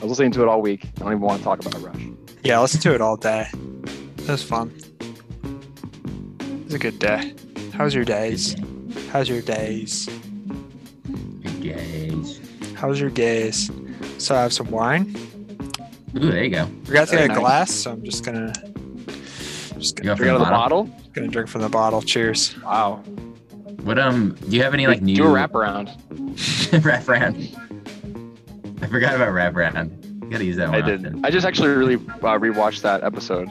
I was listening to it all week. I don't even want to talk about Rush. Yeah, listen to it all day. It was fun. It was a good day. How's your days? How's your days? Guys. How was your days? So I have some wine. Ooh, there you go. Forgot to get a glass, so I'm just gonna just gonna, Drink from out the of the bottle. bottle. gonna drink from the bottle. Cheers. Wow. What um? Do you have any like new Do a wraparound. wrap around? I forgot about wrap around. You gotta use that one. I did. often. I just actually really uh, rewatched that episode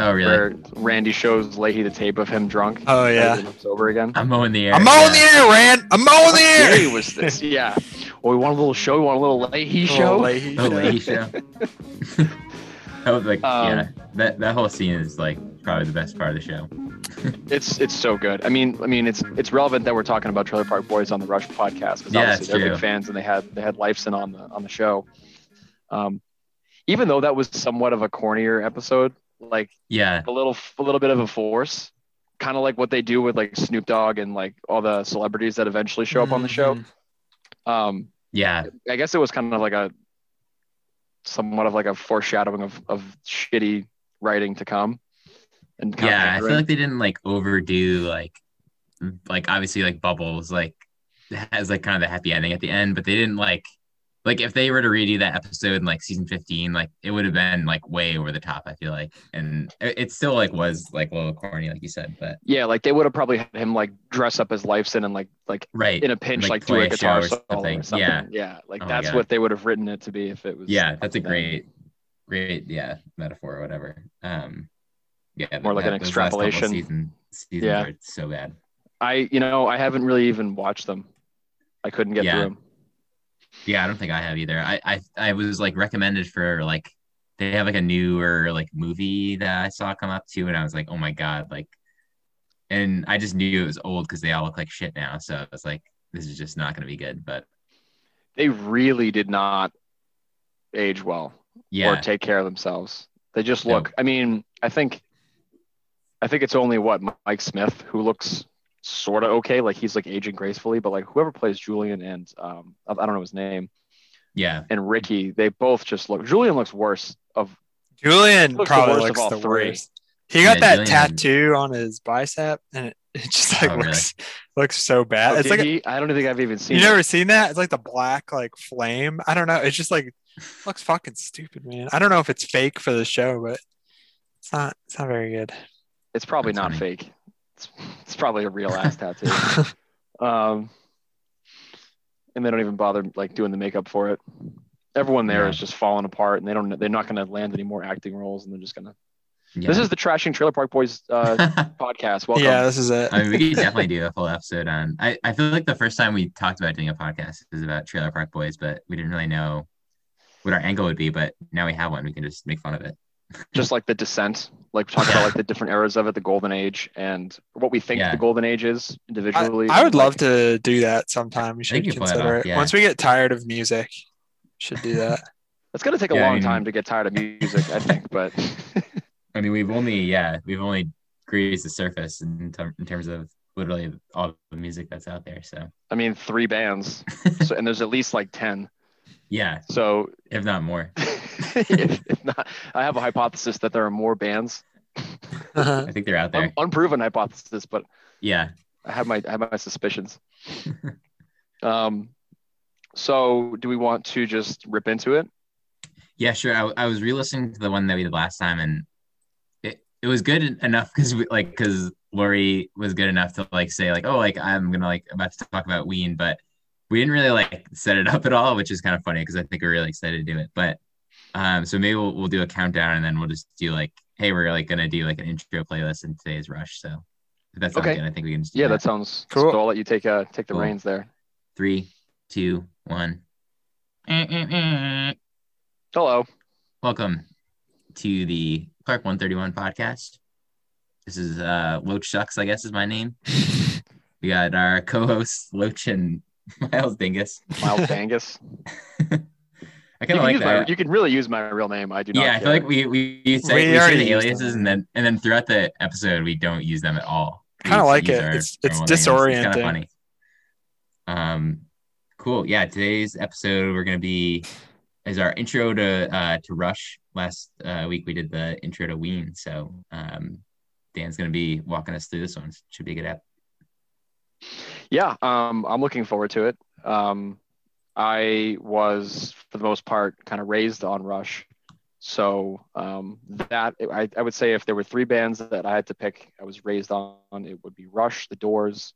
Oh really? where Randy shows Lahey the tape of him drunk. Oh yeah. And it's over again. I'm mowing the air. I'm mowing the air, Rand. I'm mowing the air. day was this? Yeah. Well, we want a little show. We want a little Lahey Little show. Lahey show. lady show. oh, like Um, yeah, that that whole scene is like probably the best part of the show. It's it's so good. I mean, I mean, it's it's relevant that we're talking about Trailer Park Boys on the Rush podcast because Yeah, obviously they're true. big fans and they had they had Lifeson on the on the show. Um, even though that was somewhat of a cornier episode, like Yeah, a little a little bit of a force, kind of like what they do with like Snoop Dogg and like all the celebrities that eventually show up on the show. Mhm. Um, yeah, I guess it was kind of like a somewhat of like a foreshadowing of of shitty writing to come. And kind of yeah. I feel like they didn't like overdo like like obviously like Bubbles like has like kind of the happy ending at the end, but they didn't like like if they were to redo that episode in like season 15 like it would have been like way over the top i feel like and it, still like was like a little corny like you said but Yeah, like they would have probably had him like dress up as Lifeson and like like right in a pinch Like, like, do a guitar show or solo something. or something. Yeah. yeah, like Oh that's what they would have written it to be if it was. yeah that's a great great yeah metaphor or whatever um yeah More like that- an those last couple extrapolation. season, seasons Yeah. so bad I you know I haven't really even watched them. I couldn't get Yeah. through them. Yeah i don't think i have either i i, I was like recommended for like they have like a newer like movie that i saw come up too and i was like oh my god like and i just knew it was old because they all look like shit now so i was like this is just not going to be good but They really did not age well yeah or take care of themselves. They just look. I mean, I think, I think it's only what Mike Smith who looks sort of okay, like he's like aging gracefully, but like whoever plays Julian and um I I don't know his name yeah and Ricky, they both just look. Julian looks worse of Julian Looks the probably worst of looks all the three. worst. He got Yeah, that Julian- tattoo on his bicep, and it, it just like Oh, really? looks looks so bad. Oh, it's like a- he? I don't think I've even seen. you it. never seen that? It's like the black like flame. I don't know. It's just like looks fucking stupid, man. I don't know if it's fake for the show, but it's not. It's not very good. It's probably That's not funny. fake. It's, it's probably a real ass tattoo. Um, and they don't even bother like doing the makeup for it. Everyone there is Yeah. just falling apart, and they don't. They're not going to land any more acting roles, and they're just going to. yeah This is the Trashing Trailer Park Boys uh, podcast. Welcome. yeah, this is it. I mean, we could definitely do a full episode on. I, I feel like the first time we talked about doing a podcast was about Trailer Park Boys, but we didn't really know what our angle would be. But now we have one, we can just make fun of it. Just like the descent, like talk about like the different eras of it, the golden age, and what we think Yeah. the golden age is individually. I would and, love to do that sometime. We should think you pull it consider it. yeah. Once we get tired of music, should do that. It's going to take a Yeah, I long mean- time to get tired of music, I think, but I mean, we've only yeah, we've only grazed the surface in, ter- in terms of literally all the music that's out there. So I mean, three bands, so, and there's at least like ten. yeah, So if not more. if, if not, I have a hypothesis that there are more bands. I think they're out there. Un- unproven hypothesis, but Yeah, I have my I have my suspicions. um, so do we want to just rip into it? yeah, sure. I, I was re-listening to the one that we did last time, and it, it was good enough because we like because Lori was good enough to like say like oh like I'm gonna like about to talk about Ween, but we didn't really like set it up at all, which is kind of funny because I think we're really excited to do it. But um, so maybe we'll we'll do a countdown and then we'll just do like hey we're like gonna do like an intro playlist in today's rush. So if that's Okay. okay, I think we can just do Yeah, that. that sounds Cool. So I'll let you take uh take the Cool. reins there. three, two, one. Hello. Welcome to the Clark 131 podcast. This is uh Loach Sucks, I guess is my name. We got our co-hosts Loach and Miles Dingus. Miles Dangus. I I kind of like use my, that. you can really use my real name. I do not. yeah, I feel like we we, we say, We we say the aliases them. and then and then throughout the episode we don't use them at all. Kinda like it. our It's- it's normal. It's disorienting. of funny. Um, cool. Yeah, today's episode we're gonna be is our intro to uh to Rush. Last uh, week we did the intro to Ween, so um, Dan's gonna be walking us through this one. Should be a good app. Yeah, um, I'm looking forward to it. Um, I was, for the most part, kind of raised on Rush. So um, that I, I would say if there were three bands that I had to pick, I was raised on, it would be Rush, The Doors,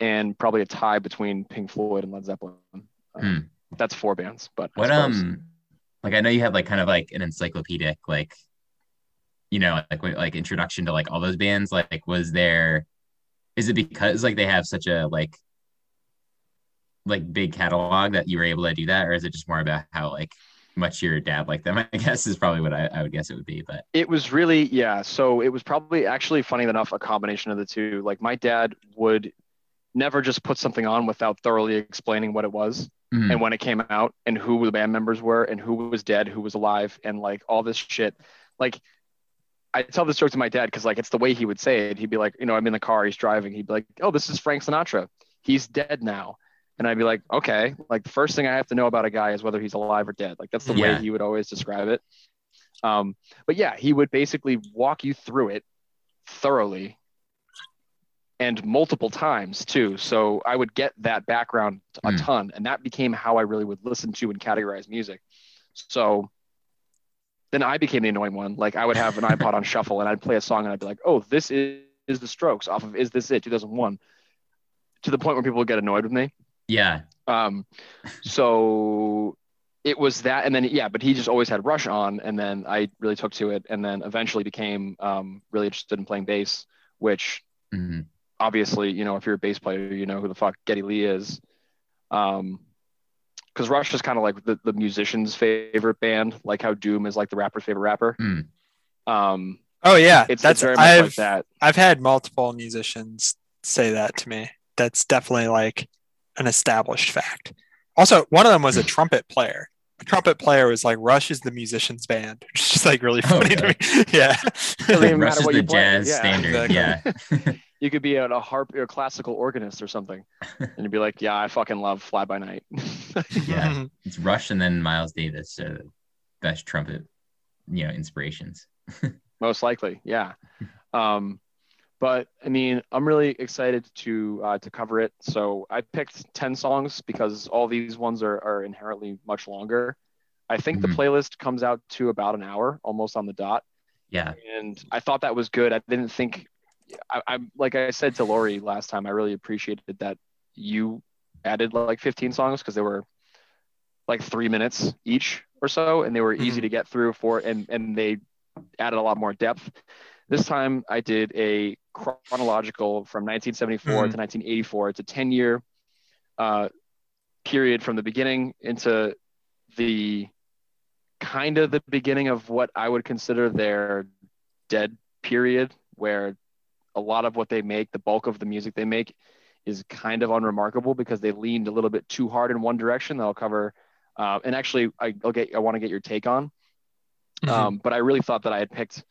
and probably a tie between Pink Floyd and Led Zeppelin. Um, Hmm. That's four bands, but What um, like I know you have like kind of like an encyclopedic like, you know, like like introduction to like all those bands. Like, was there? Is it because like they have such a like, like big catalog that you were able to do that, or is it just more about how like much your dad liked them? I guess is probably what I, I would guess it would be. But It was really, yeah. So it was probably actually funny enough, a combination of the two. Like my dad would never just put something on without thoroughly explaining what it was Mhm. and when it came out and who the band members were and who was dead, who was alive, and like all this shit. Like I tell this joke to my dad because like it's the way he would say it. He'd be like, you know, I'm in the car, he's driving. He'd be like, oh, this is Frank Sinatra. He's dead now. And I'd be like, okay, like the first thing I have to know about a guy is whether he's alive or dead. Like that's the Yeah. way he would always describe it. Um, but yeah, he would basically walk you through it thoroughly and multiple times too. So I would get that background a Hmm. ton, and that became how I really would listen to and categorize music. So then I became the annoying one. Like I would have an iPod on shuffle, and I'd play a song, and I'd be like, "Oh, this is, is the Strokes off of Is This It 2001," to the point where people would get annoyed with me. Yeah, Um, so it was that, and then yeah, but he just always had Rush on, and then I really took to it, and then eventually became um, really interested in playing bass, which Mhm. obviously, you know, if you're a bass player, you know who the fuck Geddy Lee is. Um, because Rush is kind of like the, the musician's favorite band, like how Doom is like the rapper's favorite rapper. Hmm. Um, Oh yeah, it's, that's it's very much I've like that. I've had multiple musicians say that to me. That's definitely like an established fact. Also, one of them was a trumpet player. A trumpet player was like Rush is the musician's band. It's just like really Oh, funny to me. Yeah. Doesn't Rush matter is what the you play. jazz Yeah, standard. exactly. Yeah, You could be a, a harp or a classical organist or something, and you'd be like, "Yeah, I fucking love Fly By Night." yeah. It's Rush and then Miles Davis are the best trumpet, you know, inspirations. Most likely, yeah. Um, but I mean, I'm really excited to uh, to cover it. So I picked ten songs because all these ones are, are inherently much longer. I think Mhm. the playlist comes out to about an hour, almost on the dot. Yeah. and I thought that was good. I didn't think, I, I like I said to Lori last time, I really appreciated that you added like 15 songs because they were like three minutes each or so, and they were easy to get through for, and and they added a lot more depth. This time I did a chronological from 1974 to 1984. It's a 10 year uh, period from the beginning into the kind of the beginning of what I would consider their dead period, where a lot of what they make, the bulk of the music they make, is kind of unremarkable because they leaned a little bit too hard in one direction. That I'll cover, uh, and actually, I, I'll get I want to get your take on. Mhm. Um, but I really thought that I had picked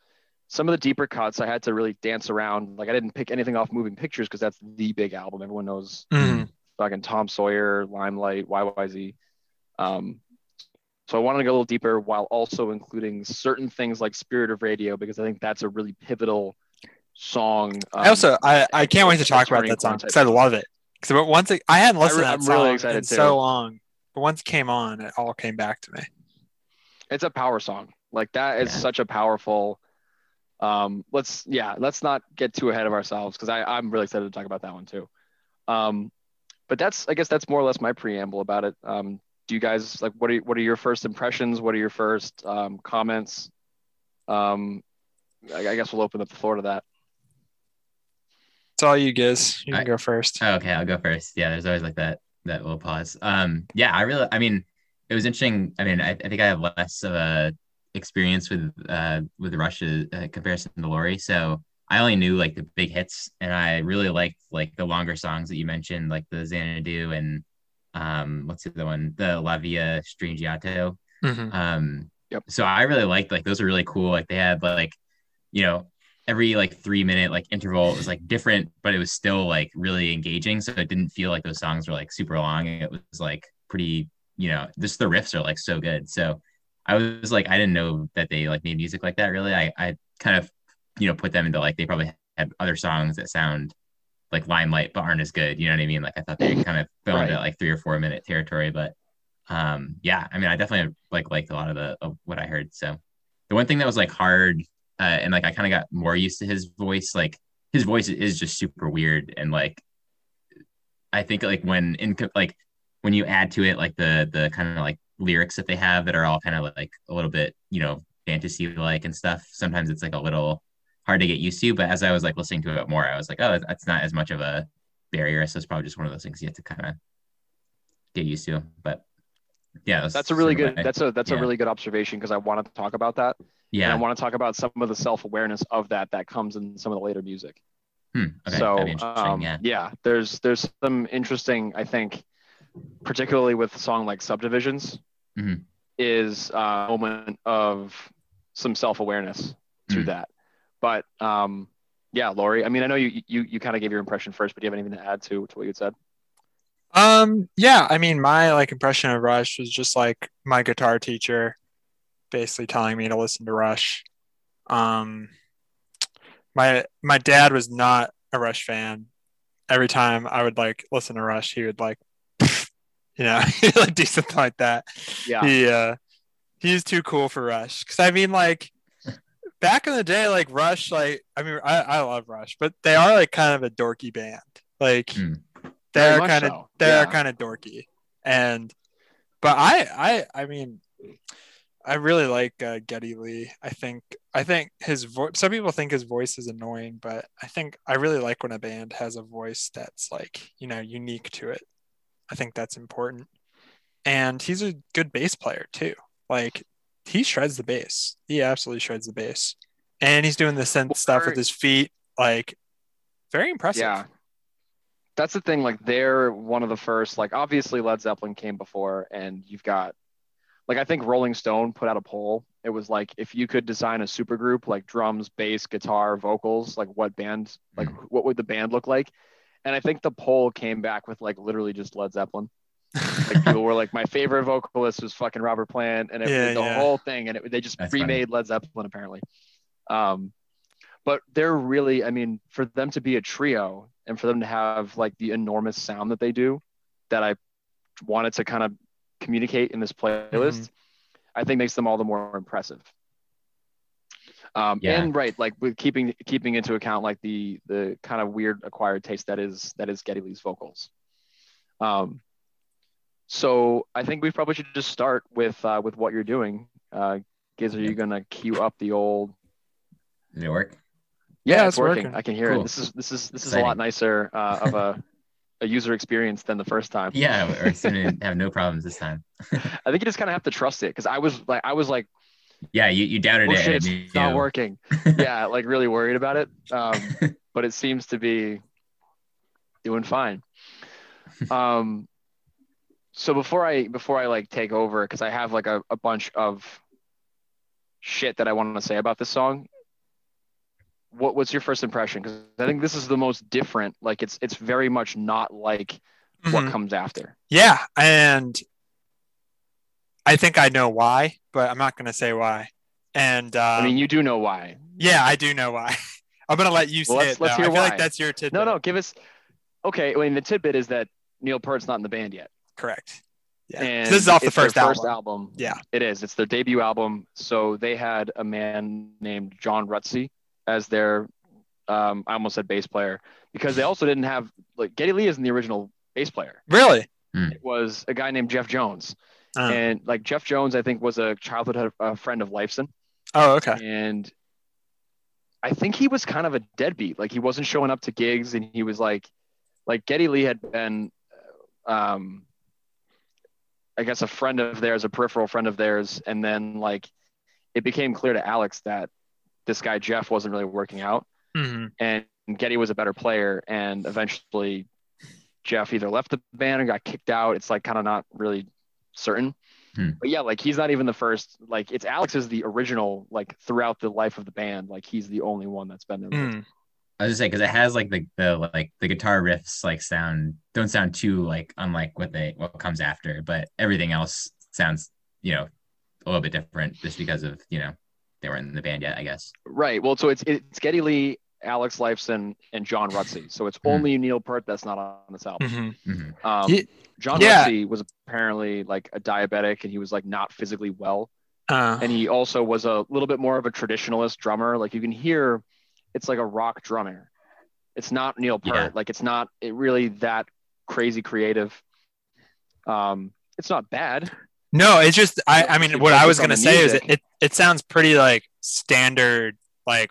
some of the deeper cuts. I had to really dance around. Like I didn't pick anything off Moving Pictures because that's the big album. Everyone knows Mhm. fucking Tom Sawyer, Limelight, YYZ. Um, so I wanted to go a little deeper while also including certain things like Spirit of Radio because I think that's a really pivotal song. I also I, I can't wait to talk about that song point type because I love it. Because once it, I hadn't I listened re- to that I'm song really excited in too. so long, but once it came on, it all came back to me. it's a power song. Like that is Yeah. such a powerful. Um, let's yeah, let's not get too ahead of ourselves because I I'm really excited to talk about that one too. Um, but that's I guess that's more or less my preamble about it. Um, do you guys like what are what are your first impressions? What are your first um, comments? Um, I, I guess we'll open up the floor to that. It's all you, Giz. You can I- go first. Oh, okay, I'll go first. Yeah, there's always like that that little pause. Um, yeah, I really, I mean, it was interesting. I mean, I, I think I have less of a experience with uh with Russia uh, comparison to Lori, so I only knew like the big hits, and I really liked like the longer songs that you mentioned, like the Xanadu and um, what's the other one, the La Villa Strangiato. Mhm. Um, Yep. So I really liked like those are really cool. Like they had like, you know, every like three minute like interval was like different, but it was still like really engaging. So it didn't feel like those songs were like super long. It was like pretty, you know, just the riffs are like so good. So I was like, I didn't know that they like made music like that. Really, I I kind of, you know, put them into like they probably had other songs that sound like limelight but aren't as good. You know what I mean? Like I thought they kind of fell into like three or four minute territory, but um yeah i mean i definitely like liked a lot of the of what i heard so the one thing that was like hard uh, and like i kind of got more used to his voice like his voice is just super weird and like i think like when in like when you add to it like the the kind of like lyrics that they have that are all kind of like a little bit you know fantasy like and stuff sometimes it's like a little hard to get used to but as i was like listening to it more i was like oh that's not as much of a barrier so it's probably just one of those things you have to kind of get used to but yeah that's, That's a really good. That's a that's a really good observation because I wanted to talk about that. And I want to talk about some of the self awareness of that that comes in some of the later music. hmm, okay so that'd be interesting um, yeah there's there's some interesting I think, particularly with a song like Subdivisions, Mhm. is a moment of some self awareness to Mhm. that. But um, yeah, Lori. I mean, I know you you you kind of gave your impression first, but do you have anything to add to to what you had said? Um, yeah, I mean, my like impression of Rush was just like my guitar teacher basically telling me to listen to Rush. Um, my my dad was not a Rush fan. Every time I would like listen to Rush, he would like, you know, he'd like do something like that. Yeah. He uh, he's too cool for Rush. Cause I mean, like back in the day, like Rush, like I mean, I I love Rush, but they are like kind of a dorky band. Like Mm. They're kind of so. they're Yeah. kind of dorky and but i i i mean i really like uh, Geddy Lee i think i think his voice some people think his voice is annoying but i think i really like when a band has a voice that's like you know unique to it i think that's important and he's a good bass player too like he shreds the bass he absolutely shreds the bass and he's doing the synth Well, stuff with his feet like very impressive Yeah. That's the thing. Like they're one of the first. Like obviously Led Zeppelin came before, and you've got, like I think Rolling Stone put out a poll. It was like if you could design a supergroup like drums, bass, guitar, vocals, like what band, like mm. what would the band look like? And I think the poll came back with like literally just Led Zeppelin. Like people were like, my favorite vocalist was fucking Robert Plant, and it Yeah, was the yeah. whole thing, and it, they just That's funny. remade Led Zeppelin apparently. Um, but they're really, I mean, for them to be a trio and for them to have like the enormous sound that they do, that I wanted to kind of communicate in this playlist, Mhm. I think makes them all the more impressive. Um, Yeah. and right, like with keeping keeping into account like the the kind of weird acquired taste that is that is Geddy Lee's vocals. Um, so I think we probably should just start with uh, with what you're doing. Uh, Giz, are you gonna cue up the old? Does it work? Yeah, it's, it's working. working. I can hear Cool. it. This is this is this is a lot nicer uh, of a a user experience than the first time. Yeah, we're going to have no problems this time. I think you just kind of have to trust it because I was like I was like, Yeah, you, you doubted oh it. shit, it's you not knew. working. yeah, like really worried about it. Um, but it seems to be doing fine. Um, so before I before I like take over, because I have like a, a bunch of shit that I want to say about this song. What what's your first impression? Because I think this is the most different. Like it's it's very much not like what Mhm. comes after. Yeah, and I think I know why, but I'm not going to say why. And um, I mean, you do know why. yeah, I do know why. I'm going to let you say Well, let's- it. let's though. hear I feel why. like that's your tidbit. No, no, give us. Okay, I mean the tidbit is that Neil Peart's not in the band yet. correct. Yeah, And this is off the it's their first, first album. album. Yeah. It is. It's their debut album. So they had a man named John Rutsey as their, um, I almost said bass player because they also didn't have like Geddy Lee isn't the original bass player. Really? It was a guy named Jeff Jones, Oh. and like Jeff Jones, I think was a childhood uh, friend of Lifeson, oh, okay. and I think he was kind of a deadbeat. Like he wasn't showing up to gigs, and he was like, like Geddy Lee had been, um, I guess a friend of theirs, a peripheral friend of theirs, and then like it became clear to Alex that this guy Jeff wasn't really working out, hmm and Geddy was a better player, and eventually Jeff either left the band or got kicked out. It's like kind of not really certain. But yeah, like he's not even the first. Like it's Alex is the original. Like throughout the life of the band, like he's the only one that's been there. Mm. I was just say because it has like the the like the guitar riffs like sound don't sound too like unlike what they what comes after, but everything else sounds you know a little bit different just because of you know they weren't in the band yet, I guess. Right. Well, so it's it's Geddy Lee, Alex Lifeson, and John Rutsey. So it's Mhm. only Neil Peart that's not on this album. Mhm. Mhm. Um, Ye- John yeah. Rutsey was apparently like a diabetic and he was like not physically well. Uh, And he also was a little bit more of a traditionalist drummer. Like you can hear it's like a rock drummer. It's not Neil Peart. Yeah. Like it's not it really that crazy creative. Um, it's not bad. no, it's just I. I mean, what I was gonna the say is it, it. It sounds pretty like standard like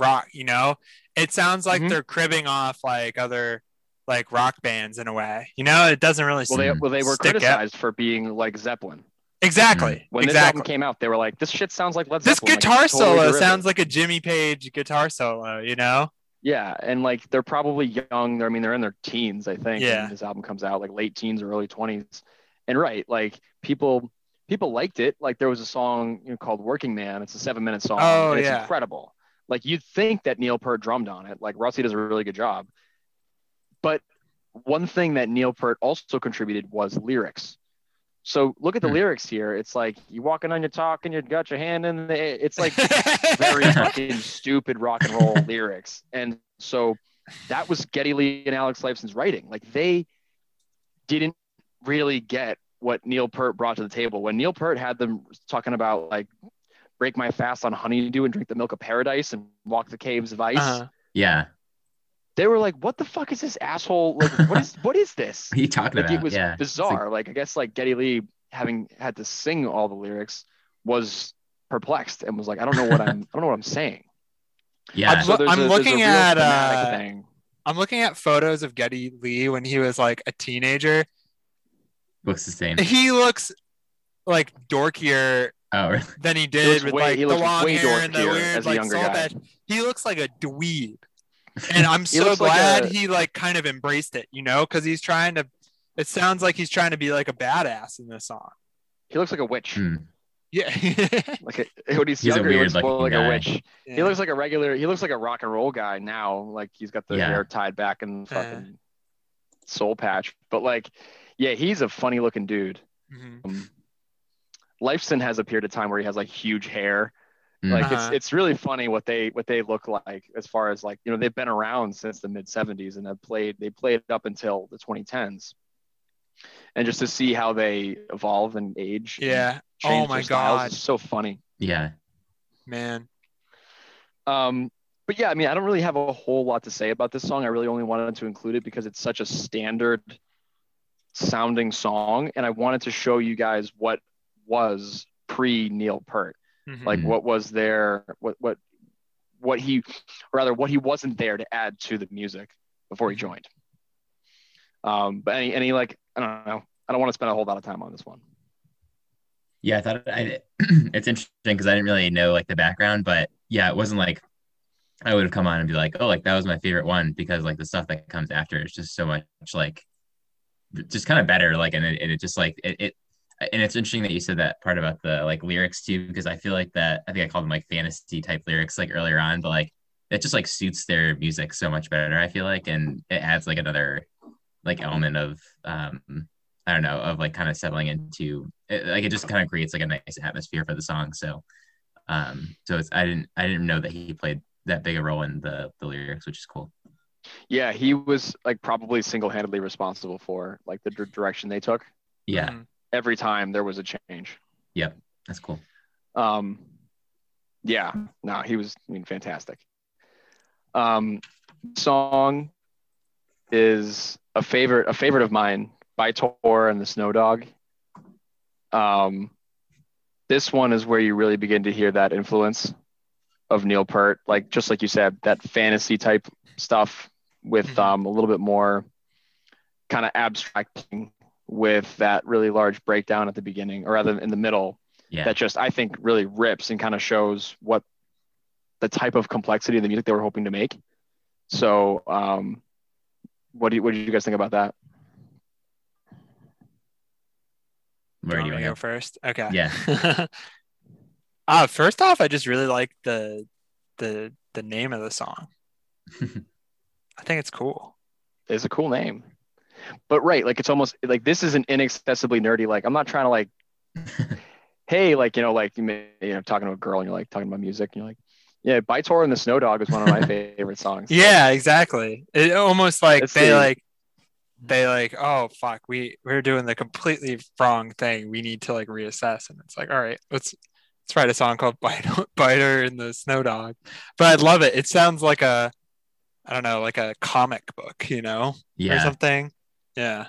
rock. You know, it sounds like Mhm. they're cribbing off like other like rock bands in a way. You know, it doesn't really. Well, they well they were Stick out. criticized for being like Zeppelin. exactly. When this album came out, they were like, "This shit sounds like Led This Zeppelin." Like, guitar it's totally solo derivative. sounds like a Jimmy Page guitar solo. You know. Yeah, and like they're probably young. They're, I mean, they're in their teens, I think. Yeah. When this album comes out, like late teens or early twenties. And right, like people people liked it. Like there was a song you know, called "Working Man." It's a seven minute song. Oh, and it's yeah. incredible. Like you'd think that Neil Peart drummed on it. Like Rutsey does a really good job. But one thing that Neil Peart also contributed was lyrics. So look at the Hmm. lyrics here. It's like you walking on your talk and you got your hand in the. It's like very fucking stupid rock and roll lyrics. And so that was Geddy Lee and Alex Lifeson's writing. Like they didn't really get what Neil Peart brought to the table. When Neil Peart had them talking about like break my fast on honeydew and drink the milk of paradise and walk the caves of ice, Uh-huh. Yeah. they were like, "What the fuck is this asshole? Like, what is what is this?" What are you talking Like about? it was yeah. bizarre. Like I guess like Geddy Lee having had to sing all the lyrics was perplexed and was like, "I don't know what I'm I don't know what I'm saying." Yeah. I'm So I'm a- looking at, uh, thing. I'm looking at photos of Geddy Lee when he was like a teenager. Looks the same. He looks like dorkier Oh, really? than he He did looks with way- like he the looks long way hair and the weird as a like younger soul patch. He looks like a dweeb, and I'm He so looks like glad a- he like kind of embraced it, you know, because he's trying to. It sounds like he's trying to be like a badass in this song. He looks like a witch. Hmm. Yeah, Like a, when he's, He's a younger, he looks more like guy. a witch. He looks like a regular. He looks like a rock and roll guy now. Like he's got the Yeah. hair tied back and Yeah. fucking soul patch. But like, yeah, he's a funny looking dude. Mhm. Um, Lifeson has appeared at a time where he has like huge hair. Hmm. Like Uh-huh. it's it's really funny what they what they look like as far as like you know they've been around since the mid 70s and have played they played up until the 2010s. And just to see how they evolve and age, Yeah. change Oh my God. is so funny. yeah. Man. Um, but yeah, I mean, I don't really have a whole lot to say about this song. I really only wanted to include it because it's such a standard sounding song, and I wanted to show you guys what was pre Neil Peart, Mhm. like what was there, what what what he, rather, what he wasn't there to add to the music before he Mhm. joined. Um, but any any like I don't know, I don't want to spend a whole lot of time on this one. Yeah, I thought I, it's interesting because I didn't really know like the background, but yeah, it wasn't like I would have come on and be like, oh, like that was my favorite one because like the stuff that comes after is just so much like just kind of better. Like, and it, and it just like it, it, and it's interesting that you said that part about the like lyrics too, because I feel like that I think I called them like fantasy type lyrics like earlier on, but like it just like suits their music so much better. I feel like, and it adds like another like element of um I don't know, of like kind of settling into it, like it just kind of creates like a nice atmosphere for the song. So, um, so it's I didn't I didn't know that he played that big a role in the the lyrics, which is cool. Yeah, he was like probably single handedly responsible for like the dir- direction they took. Yeah, Mhm. Every time there was a change. Yep, that's cool. Um, yeah, no, he was, I mean, fantastic. Um, song is a favorite, a favorite of mine Bytor and the Snow Dog. Um, this one is where you really begin to hear that influence of Neil Peart, like just like you said, that fantasy type stuff with Mhm. um, a little bit more kind of abstract playing with that really large breakdown at the beginning, or rather in the middle, Yeah, that just I think really rips and kind of shows what the type of complexity of the music they were hoping to make. So, um, what do you, what did you guys think about that? Where do you want to go first? Okay. Yeah. uh, first off, I just really like the the the name of the song. I think it's cool. It's a cool name. But right, like it's almost like this is an inaccessibly nerdy. Like I'm not trying to like, hey, like you know, like you may, you know, talking to a girl and you're like talking about music and you're like, yeah, Bytor and the Snow Dog is one of my favorite songs. Yeah, exactly. It almost like It's they the- like they like, oh fuck, we we're doing the completely wrong thing. We need to like reassess. And it's like, all right, let's let's write a song called Bytor, Bytor and the Snow Dog. But I love it. It sounds like a I don't know, like a comic book, you know, or something. Yeah.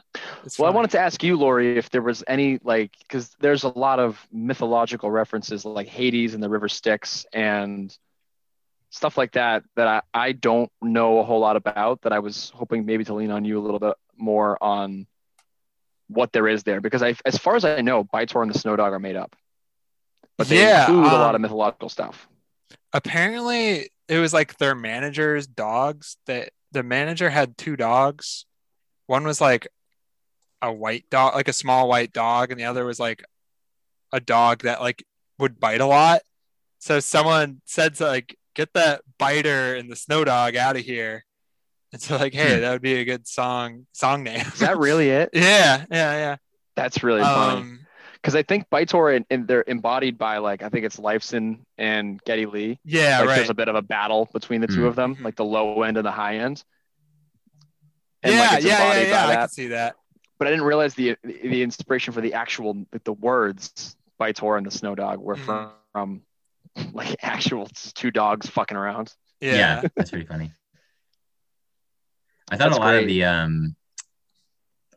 Well, I wanted to ask you, Lori, if there was any like, because there's a lot of mythological references like Hades and the River Styx and stuff like that that I, I don't know a whole lot about. That I was hoping maybe to lean on you a little bit more on what there is there, because I, as far as I know, Bytor and the Snow Dog are made up, but they Yeah, include a lot um, of mythological stuff. apparently it was like their manager's dogs that the manager had two dogs one was like a white dog like a small white dog and the other was like a dog that like would bite a lot so someone said to like get that biter and the snow dog out of here and so like hey Hmm. that would be a good song song name Is that really it? yeah yeah yeah. That's really yeah funny. um Because I think Bytor and, and they're embodied by like I think it's Lifeson and Geddy Lee. yeah like right there's a bit of a battle between the two Mm. of them, like the low end and the high end. And yeah like it's yeah yeah, embodied yeah by i can that. see that But I didn't realize the the inspiration for the actual the words Bytor and the Snow Dog were Mhm. from, from like actual two dogs fucking around. yeah. yeah, that's pretty funny. I thought That's a lot great. of the um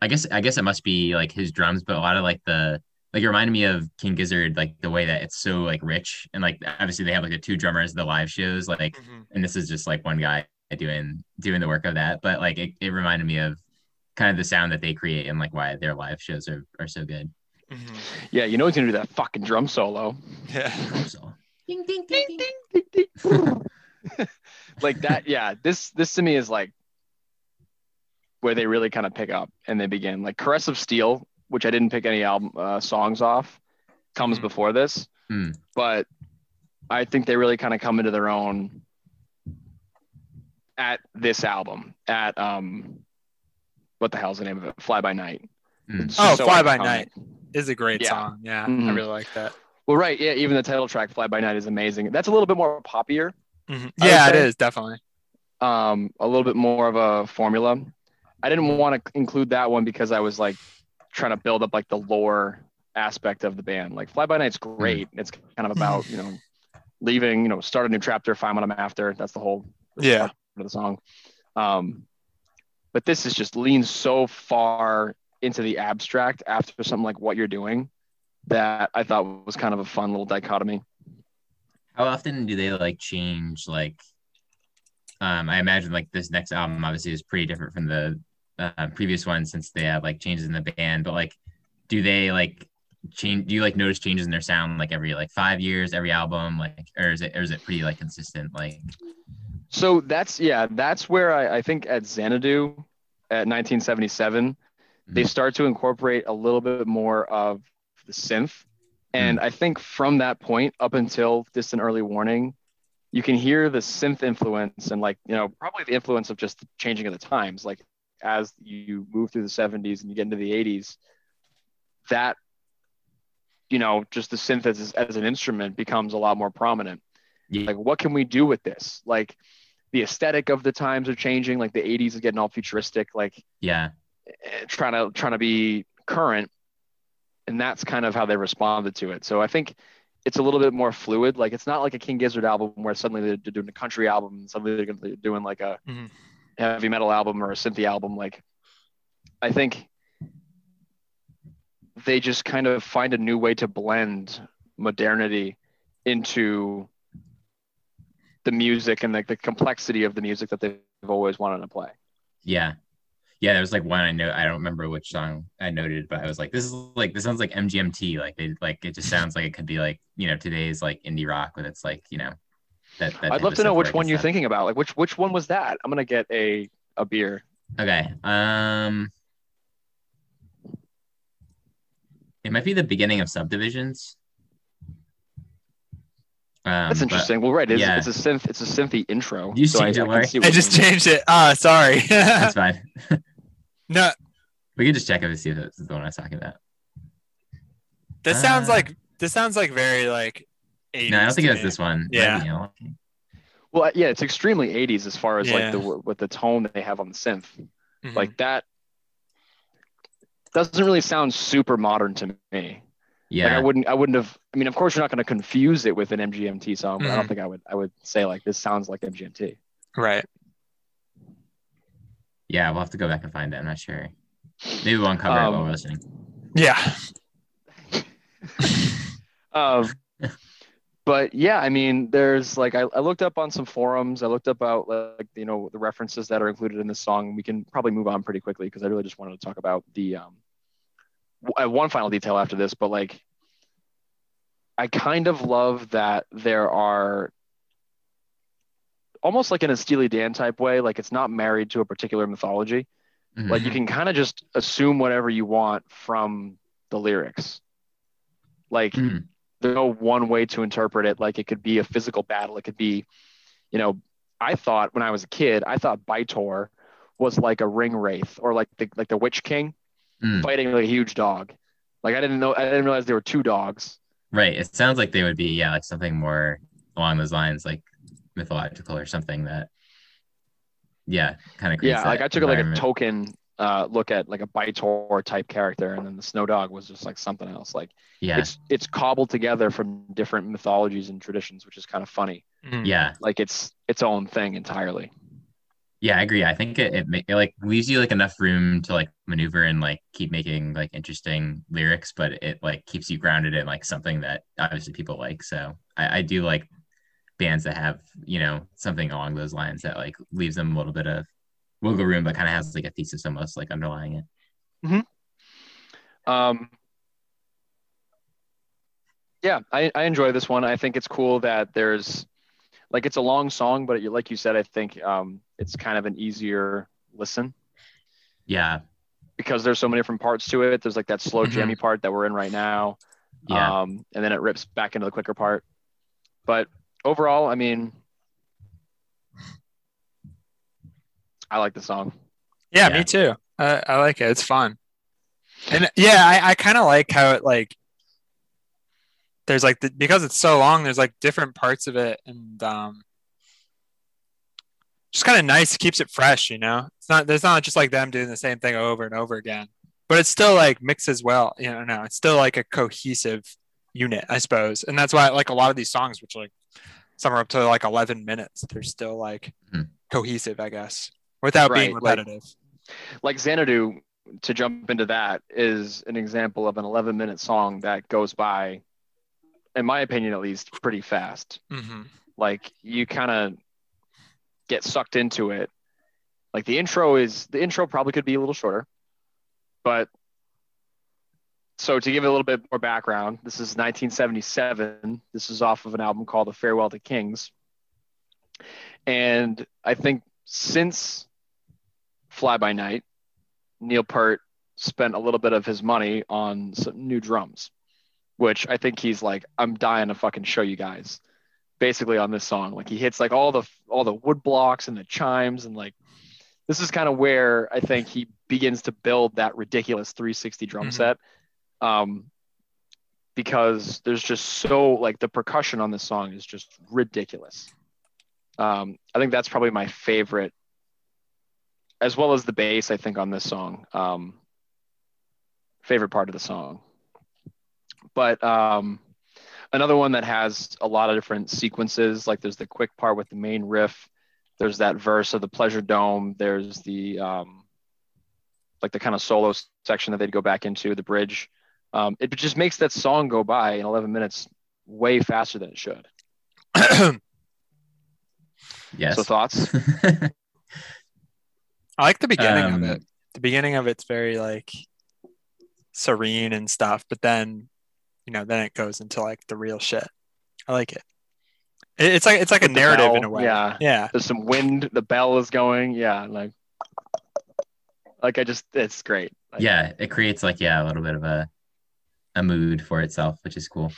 I guess I guess it must be like his drums, but a lot of like the like it reminded me of King Gizzard, like the way that it's so like rich and like obviously they have like the two drummers, the live shows, like Mhm. and this is just like one guy doing doing the work of that. But like it, it reminded me of kind of the sound that they create and like why their live shows are, are so good. Mhm. Yeah, you know he's gonna do that fucking drum solo. yeah So Ding, ding, ding, ding. like that, yeah. This this to me is like where they really kind of pick up and they begin. Like Caress of Steel, which I didn't pick any album uh, songs off, comes Mhm. before this. Hmm. But I think they really kind of come into their own at this album. At um what the hell's the name of it? Fly by Night. Mm. Oh, so Fly by iconic. Night. is a great Yeah. song yeah i Mhm. really like that Well, right, yeah, even the title track, Fly by Night, is amazing. That's a little bit more poppier. Mhm. Yeah, it is definitely. um, a little bit more of a formula. I didn't want to include that one because I was like trying to build up like the lore aspect of the band. Like Fly By Night's great. It's kind of about you know leaving, you know, start a new chapter, find what I'm after. That's the whole Yeah. Of the song. Um, but this is just leans so far into the abstract after something like what you're doing that I thought was kind of a fun little dichotomy. How often do they like change like um I imagine like this next album obviously is pretty different from the uh, previous one since they have like changes in the band, but like do they like change do you like notice changes in their sound like every like five years, every album, like or is it or is it pretty like consistent? Like So that's yeah, that's where I, I think at Xanadu at 1977, they Mhm. start to incorporate a little bit more of the synth. And I think from that point up until Distant Early Warning, you can hear the synth influence and like, you know, probably the influence of just the changing of the times. Like as you move through the 70s and you get into the 80s, that, you know, just the synth as, as an instrument becomes a lot more prominent yeah, like what can we do with this like the aesthetic of the times are changing like the 80s is getting all futuristic like yeah. eh, trying to trying to be current and that's kind of how they responded to it so i think it's a little bit more fluid like it's not like a king gizzard album where suddenly they're they're doing a country album and suddenly they're gonna be doing like a Mhm. heavy metal album or a synthy album like i think they just kind of find a new way to blend modernity into the music and like the complexity of the music that they've always wanted to play. Yeah. Yeah, there was like one I know I don't remember which song I noted, but I was like, this is like this sounds like MGMT. Like they like it just sounds like it could be like, you know, today's like indie rock with it's like, you know, that, that I'd love to know which one you're that- thinking about. Like which which one was that? I'm gonna get a a beer. Okay. Um it might be the beginning of subdivisions. Um, That's but- interesting. well, right. It's, yeah. it's a synth. It's a synthy intro. You so I, changed it, I can Larry? see I just changed it. Ah, sorry. That's fine. no, We can just check if it's see if it's the one I was talking about. this sounds Uh, like this sounds like very like 80s. No, I don't think to it was this one. Yeah. might be Yellow. Well, yeah, it's extremely 80s as far as Yeah. like the with the tone that they have on the synth. Mhm. Like that doesn't really sound super modern to me. Like Yeah. I wouldn't I wouldn't have I mean of course you're not going to confuse it with an MGMT song, but I don't Mhm. think I would I would say like this sounds like MGMT. right. yeah, we'll have to go back and find it. I'm not sure. Maybe we'll uncover it while Um, we're listening. Yeah. Um, but yeah, I mean, there's like I, I looked up on some forums. I looked up about like you know the references that are included in this song. We can probably move on pretty quickly because I really just wanted to talk about the um, w- I have one final detail after this, but like I kind of love that there are almost like in a Steely Dan type way, like it's not married to a particular mythology. Mhm. Like you can kind of just assume whatever you want from the lyrics. Like Mhm. there's no one way to interpret it. Like it could be a physical battle. It could be, you know, I thought when I was a kid, I thought Bytor was like a ring wraith or like the like the Witch King Mm. fighting like a huge dog. Like I didn't know I didn't realize there were two dogs. Right. It sounds like they would be, yeah, like something more along those lines, like mythological or something that, yeah, kind of. Yeah, like I took like a token uh, look at like a Bytor type character, and then the Snow Dog was just like something else. Like Yeah. it's it's cobbled together from different mythologies and traditions, which is kind of funny. Mhm. Yeah. Like it's its own thing entirely. Yeah, I agree. I think it, it, it like leaves you like enough room to like maneuver and like keep making like interesting lyrics, but it like keeps you grounded in like something that obviously people like. So I, I do like bands that have, you know, something along those lines that like leaves them a little bit of wiggle room, but kind of has like a thesis almost like underlying it. Hmm. Um, yeah, I, I enjoy this one. I think it's cool that there's like it's a long song, but like you said, I think um, it's kind of an easier listen Yeah. because there's so many different parts to it. There's like that slow Mhm. jammy part that we're in right now, Yeah. um, and then it rips back into the quicker part. But overall, I mean, I like the song. Yeah, Yeah. me too. I, I like it. It's fun. And yeah, I, I kind of like how it like there's like the, because it's so long, there's like different parts of it and um just kind of nice, keeps it fresh, you know. It's not there's not just like them doing the same thing over and over again. But it's still like mixes well, you know, no, it's still like a cohesive unit, I suppose. And that's why like a lot of these songs, which like some are up to like 11 minutes, they're still like Mhm. cohesive, I guess, without being Right, like- repetitive. like Xanadu, to jump into that, is an example of an 11 minute song that goes by, in my opinion at least, pretty fast. mm-hmm. Like you kind of get sucked into it. Like the intro is, the intro probably could be a little shorter, but so to give a little bit more background, this is 1977. This is off of an album called The Farewell to Kings. And I think since Fly By Night, Neil Peart spent a little bit of his money on some new drums, which I think he's like, I'm dying to fucking show you guys. Basically on this song, like he hits like all the all the wood blocks and the chimes and like this is kind of where I think he begins to build that ridiculous 360 drum Mhm. set. Um, because there's just so like the percussion on this song is just ridiculous. Um, I think that's probably my favorite, as well as the bass. I think on this song, um, favorite part of the song. But um, another one that has a lot of different sequences. Like there's the quick part with the main riff. There's that verse of the Pleasure Dome. There's the um, like the kind of solo section that they'd go back into the bridge. Um, it just makes that song go by in 11 minutes way faster than it should. Yes. So thoughts? I like the beginning Um, of it. The beginning of it's very like serene and stuff, but then you know, then it goes into like the real shit. I like it. It- It's like it's like a With the narrative bell, in a way. yeah. Yeah. There's some wind. The bell is going. Yeah, like, like I just, it's great. Like, yeah, it creates like yeah a little bit of a a mood for itself, which is cool.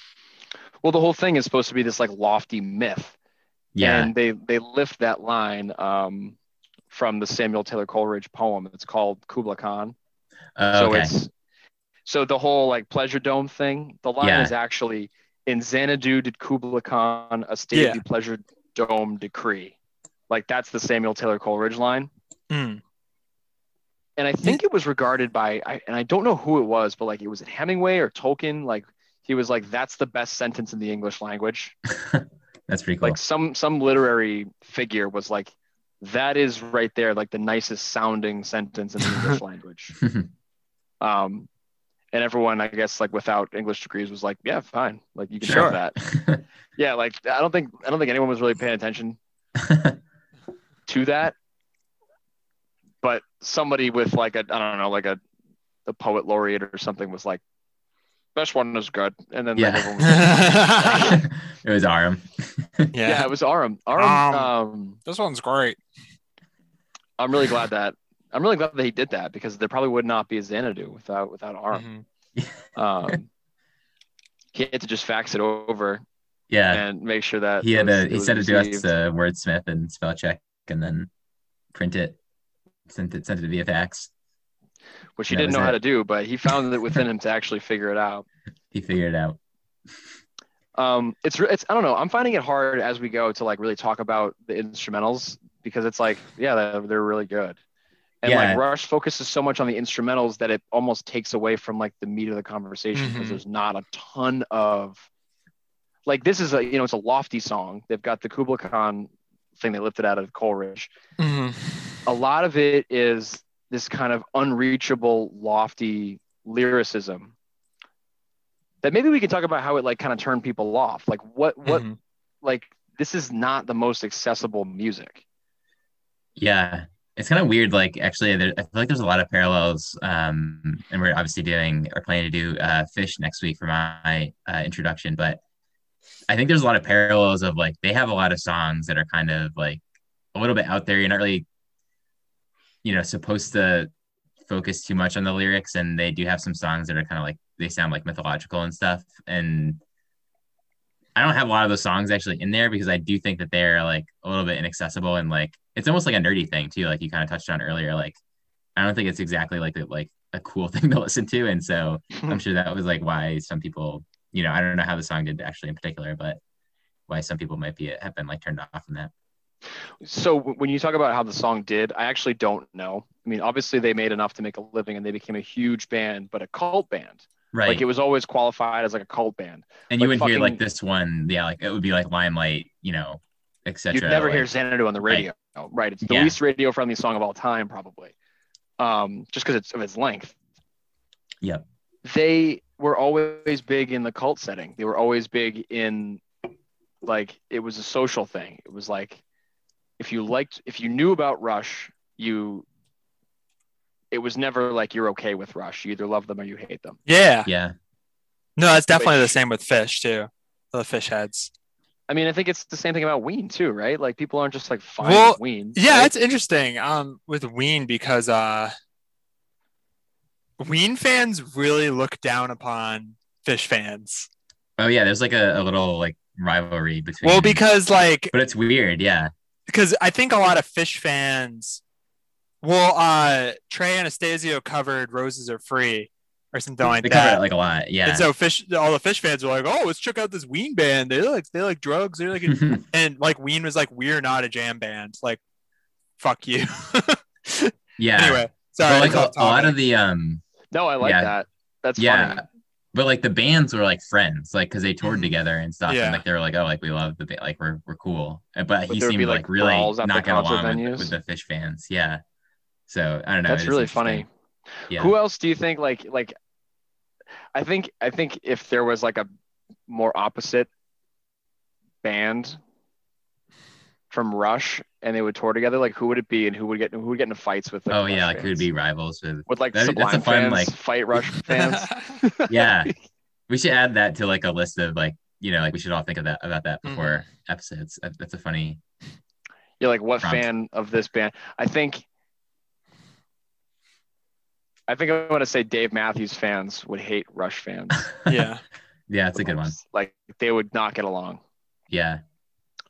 Well, the whole thing is supposed to be this like lofty myth, Yeah. and they they lift that line um, from the Samuel Taylor Coleridge poem. It's called Kubla Khan. Uh, so okay. it's so the whole like pleasure dome thing. The line Yeah. is actually in Xanadu did Kubla Khan a stately pleasure dome decree. Like that's the Samuel Taylor Coleridge line. Mm. and I think it was regarded by, I, and I don't know who it was, but like it was it Hemingway or Tolkien. Like he was like, "That's the best sentence in the English language." That's pretty cool. Like some some literary figure was like, "That is right there, like the nicest sounding sentence in the English language." Um, and everyone, I guess, like without English degrees, was like, "Yeah, fine, like you can Sure. have that." Yeah, like I don't think I don't think anyone was really paying attention to that. But somebody with like a I don't know like a the poet laureate or something was like, best one is good, and then Yeah. everyone was like, it was Aram. yeah. yeah. it was Aram. Aram. Um, Um, This one's great. I'm really glad that I'm really glad that he did that because there probably would not be a Xanadu without without Aram. Mhm. Um, he had to just fax it over Yeah. and make sure that He had was- a, he was sent it to us received. to wordsmith and spell check and then print it. Sent it sent it via fax. which he didn't was know how to do, but he found it within him to actually figure it out. He figured it out. um it's re- it's i don't know i'm finding it hard as we go to like really talk about the instrumentals because it's like yeah they're, they're really good and Yeah. like rush focuses so much on the instrumentals that it almost takes away from like the meat of the conversation because Mhm. there's not a ton of like this is a you know it's a lofty song they've got the kubla khan thing they lifted out of coleridge Mhm. a lot of it is this kind of unreachable lofty lyricism that maybe we can talk about how it like kind of turned people off like what what Mhm. like this is not the most accessible music Yeah, it's kind of weird. Like, actually, there, I feel like there's a lot of parallels. Um, and we're obviously doing or planning to do uh, Phish next week for my uh, introduction. But I think there's a lot of parallels of like they have a lot of songs that are kind of like a little bit out there. You're not really, you know, supposed to focus too much on the lyrics, and they do have some songs that are kind of like they sound like mythological and stuff. And I don't have a lot of those songs actually in there because I do think that they're like a little bit inaccessible and like it's almost like a nerdy thing too. Like you kind of touched on earlier. Like I don't think it's exactly like a, like a cool thing to listen to, and so I'm sure that was like why some people, you know, I don't know how the song did actually in particular, but why some people might be have been like turned off from that. so when you talk about how the song did i actually don't know i mean obviously they made enough to make a living and they became a huge band but a cult band Right. like it was always qualified as like a cult band and you like would hear like this one, yeah, like it would be like Limelight, you know, etc. you'd never hear like, xanadu on the radio right, it's the Yeah. least radio friendly song of all time probably um just because it's of its length Yeah. they were always big in the cult setting they were always big in like it was a social thing it was like if you liked if you knew about rush you it was never like you're okay with rush you either love them or you hate them Yeah. Yeah. No, that's definitely the same with Phish too. The Phish heads. I mean i think it's the same thing about ween too right like people aren't just like fine Well, with ween Yeah, right? it's interesting. Um, with Ween because uh, Ween fans really look down upon Phish fans. Oh yeah, there's like a, a little like rivalry between. Well, because like but it's weird. Yeah. because I think a lot of Phish fans. Well, uh, Trey Anastasio covered "Roses Are Free" or something like They cover that. it like a lot. Yeah. And so Phish, all the Phish fans were like, "Oh, let's check out this Ween band. They like they like drugs. They're like," and like Ween was like, "We're not a jam band. Like, fuck you." yeah. anyway, sorry. but like a, a lot of the um no i like Yeah. that that's yeah funny but like the bands were like friends like because they toured Mhm. together and stuff Yeah. and like they were like oh like we love the ba- like we're, we're cool but, But he seemed be, like, like, really brawls after not get concert along with, venues. with the Phish fans yeah so i don't know that's it is really funny yeah Who else do you think like like I think I think if there was like a more opposite band from Rush and they would tour together, like who would it be and who would get who would get into fights with like, oh Rush yeah like who'd be rivals with with like That- that's a Sublime fun, fans like- fight Rush fans. yeah we should add that to like a list of like you know like we should all think of that about that Mm-hmm. before episodes that's a funny You're like what Prompt. fan of this band? I think I think I'm gonna say Dave Matthews fans would hate Rush fans. Yeah. Yeah, it's a good one. Like they would not get along. Yeah.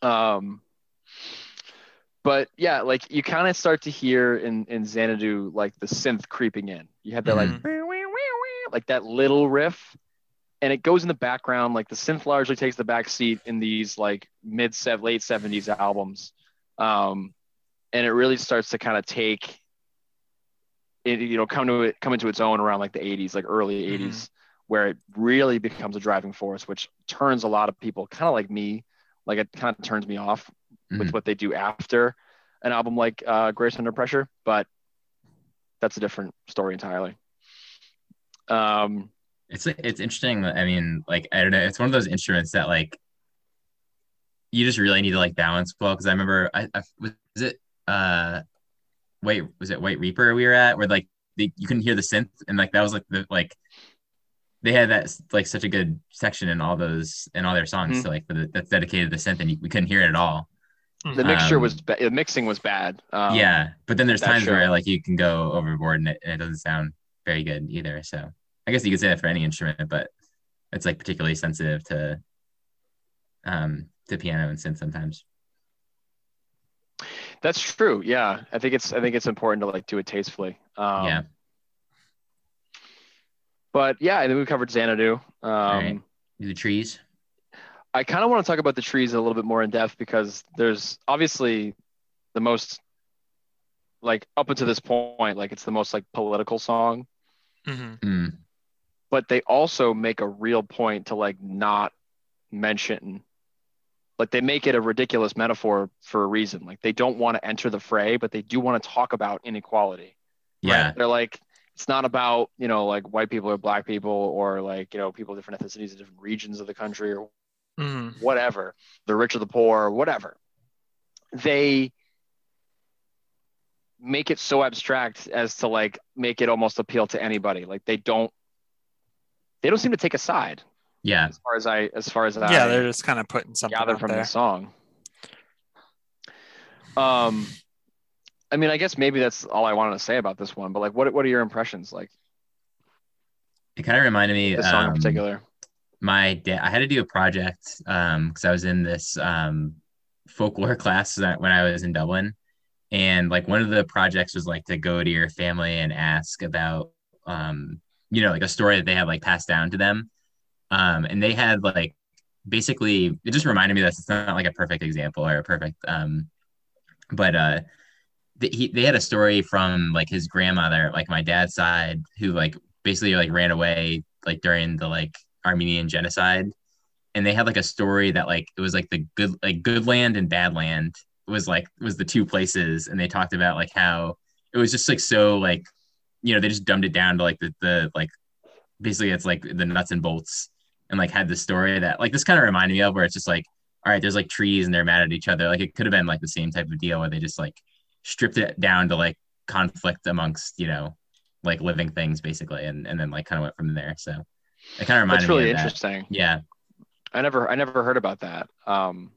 Um, but yeah, like you kind of start to hear in in Xanadu like the synth creeping in. You have that like like that little riff, and it goes in the background. Like the synth largely takes the back seat in these like mid sev late seventies albums, um, and it really starts to kind of take it. You know, come to it come into its own around like the eighties, like early Mhm. 80s where it really becomes a driving force, which turns a lot of people, kind of like me, like it kind of turns me off with Mhm. what they do after an album like uh, Grace Under Pressure, but that's a different story entirely. Um, It's it's interesting. I mean, like I don't know. It's one of those instruments that like you just really need to like balance well. Because I remember, I, I was it uh, wait, was it White Reaper we were at where like they, you couldn't hear the synth and like that was like the like they had that like such a good section in all those in all their songs. Mhm. So like the, that's dedicated to the synth and you, we couldn't hear it at all. the mixture Um, was ba- the mixing was bad. Um, yeah, but then there's times show. where like you can go overboard and it, and it doesn't sound very good either. So I guess you could say that for any instrument, but it's like particularly sensitive to um to piano and synth sometimes. That's true. Yeah, I think it's I think it's important to like do it tastefully. Um, Yeah. But yeah, I think we covered Xanadu. Um, right. The trees. I kind of want to talk about the trees a little bit more in depth because there's obviously the most like up until this point, like it's the most like political song, Mhm. Mm, but they also make a real point to like not mention like they make it a ridiculous metaphor for a reason. Like they don't want to enter the fray, but they do want to talk about inequality. yeah. They're like, it's not about, you know, like white people or black people or like, you know, people of different ethnicities in different regions of the country or Mhm. whatever, the rich or the poor, or whatever. They make it so abstract as to like make it almost appeal to anybody. Like they don't they don't seem to take a side Yeah. as far as I as far as I, Yeah, they're just kind of putting something gather from there. the song. Um I mean, I guess maybe that's all I wanted to say about this one, but like what what are your impressions like It kind of reminded me this song in um, particular? my dad i had to do a project um because i was in this um folklore class when i was in dublin and like one of the projects was like to go to your family and ask about um you know like a story that they have like passed down to them um and they had like basically it just reminded me that it's not like a perfect example or a perfect um but uh he, they had a story from like his grandmother like my dad's side who like basically like ran away like during the like Armenian genocide, and they had like a story that like it was like the good like good land and bad land was like was the two places, and they talked about like how it was just like so like you know they just dumbed it down to like the the like basically it's like the nuts and bolts and like had the story that like this kind of reminded me of where it's just like all right there's like trees and they're mad at each other like it could have been like the same type of deal where they just like stripped it down to like conflict amongst you know like living things basically and and then like kind of went from there so it kind of reminded That's really me of that. interesting. Yeah. I never I never heard about that. Um,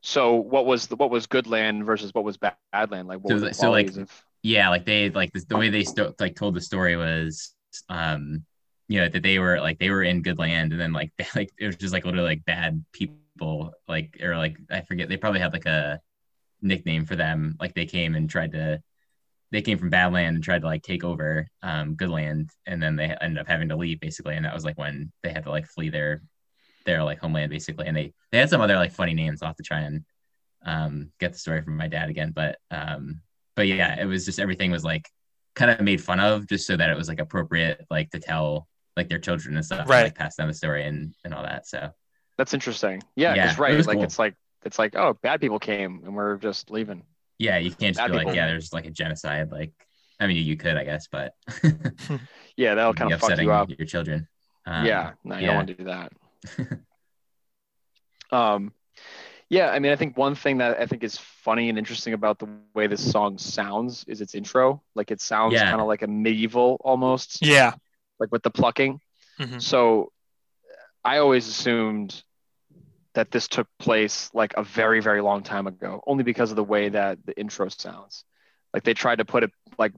so what was the, what was good land versus what was bad land? Like what So the so, like, of Yeah. Like they like the, the way they like told the story was um you know that they were like they were in good land and then like they, like it was just like literally like bad people like or like I forget they probably had like a nickname for them. Like they came and tried to they came from Badland and tried to like take over um good land and then they ended up having to leave basically and that was like when they had to like flee their their like homeland basically and they they had some other like funny names. Off to try and um get the story from my dad again but um but yeah it was just everything was like kind of made fun of just so that it was like appropriate like to tell like their children and stuff and, Right. like pass down the story and and all that so That's interesting. Yeah, Yeah, it's it right. Like cool. it's like it's like oh, bad people came and we're just leaving. yeah you can't just Bad be like people. yeah there's like a genocide like i mean you could i guess but Yeah, that'll it'd kind of fuck upsetting you up. your children Um, yeah, no, you yeah. don't want to do that. um, yeah, I mean, I think one thing that I think is funny and interesting about the way this song sounds is its intro. Like it sounds Yeah. kind of like a medieval almost, Yeah. Like with the plucking. Mhm. So I always assumed that this took place like a very, very long time ago, only because of the way that the intro sounds. Like they tried to put it like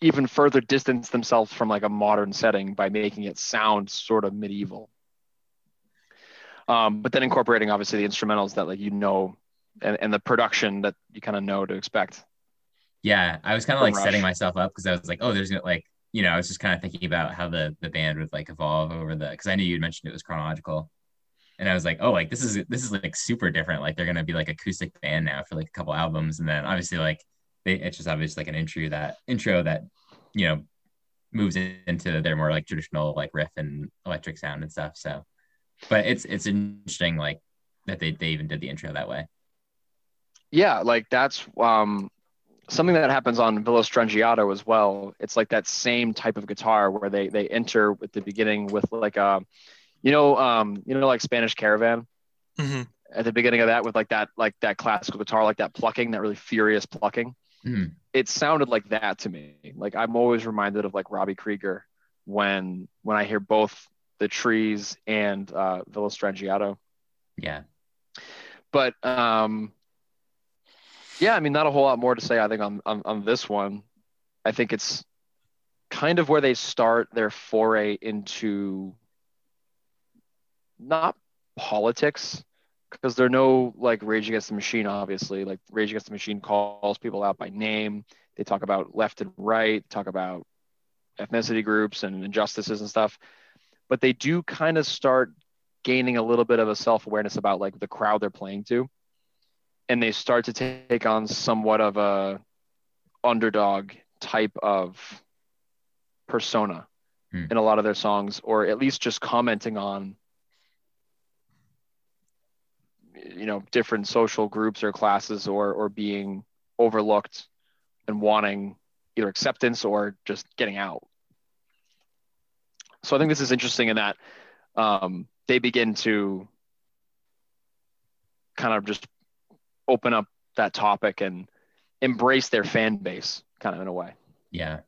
even further distance themselves from like a modern setting by making it sound sort of medieval. Um, but then incorporating obviously the instrumentals that like you know and, and the production that you kind of know to expect. Yeah, I was kind of like Rush. setting myself up because I was like, oh, there's gonna like, you know, I was just kind of thinking about how the the band would like evolve over the because I knew you'd mentioned it was chronological, and I was like, oh, like this is this is like super different. Like they're gonna be like acoustic band now for like a couple albums, and then obviously like they it's just obviously like an intro that intro that you know moves into their more like traditional like riff and electric sound and stuff. So, but it's it's interesting like that they they even did the intro that way. Yeah, like that's um, something that happens on Villa Strangiato as well. It's like that same type of guitar where they they enter at the beginning with like a, you know, um, you know, like Spanish Caravan hmm at the beginning of that with like that like that classical guitar, like that plucking, that really furious plucking. Mhm. It sounded like that to me. Like I'm always reminded of like Robbie Krieger when when I hear both the trees and uh, Villa Strangiato. Yeah, but um yeah i mean not a whole lot more to say i think on, on on this one. I think it's kind of where they start their foray into not politics because there are no like rage against the machine obviously. Like rage against the machine calls people out by name. They talk about left and right talk about ethnicity groups and injustices and stuff. But they do kind of start gaining a little bit of a self-awareness about like the crowd they're playing to and they start to take on somewhat of a underdog type of persona Hmm. in a lot of their songs or at least just commenting on you know different social groups or classes or or being overlooked and wanting either acceptance or just getting out so i think this is interesting in that um, they begin to kind of just open up that topic and embrace their fan base kind of in a way. Yeah.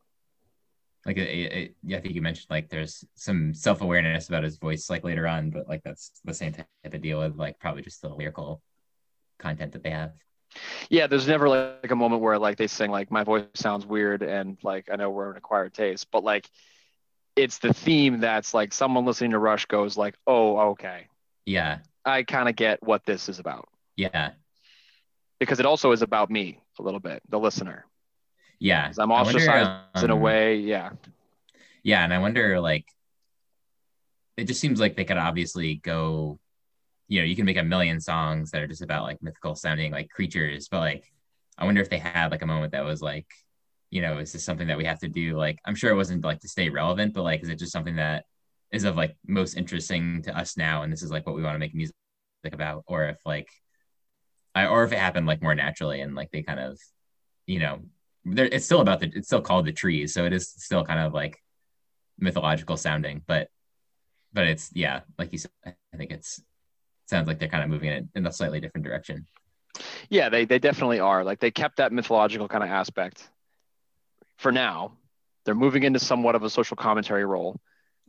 Like it, it, I think you mentioned like there's some self awareness about his voice like later on, but like that's the same type of deal with like probably just the lyrical content that they have. yeah there's never like a moment where like they sing like my voice sounds weird and like i know we're an acquired taste but like it's the theme that's like someone listening to rush goes like oh okay. Yeah, i kind of get what this is about. Yeah, because it also is about me a little bit the listener Yeah. i'm I wonder, ostracized in a um, way yeah Yeah, and I wonder like it just seems like they could obviously go, you know, you can make a million songs that are just about like mythical sounding like creatures, but like I wonder if they had like a moment that was like, you know, is this something that we have to do? Like I'm sure it wasn't like to stay relevant, but like is it just something that is of like most interesting to us now and this is like what we want to make music about? Or if like I or if it happened like more naturally and like they kind of, you know, it's still about the it's still called the trees, so it is still kind of like mythological sounding, but but it's yeah, like you said, I think it's sounds like they're kind of moving it in a slightly different direction. yeah they, they definitely are. Like they kept that mythological kind of aspect for now. They're moving into somewhat of a social commentary role.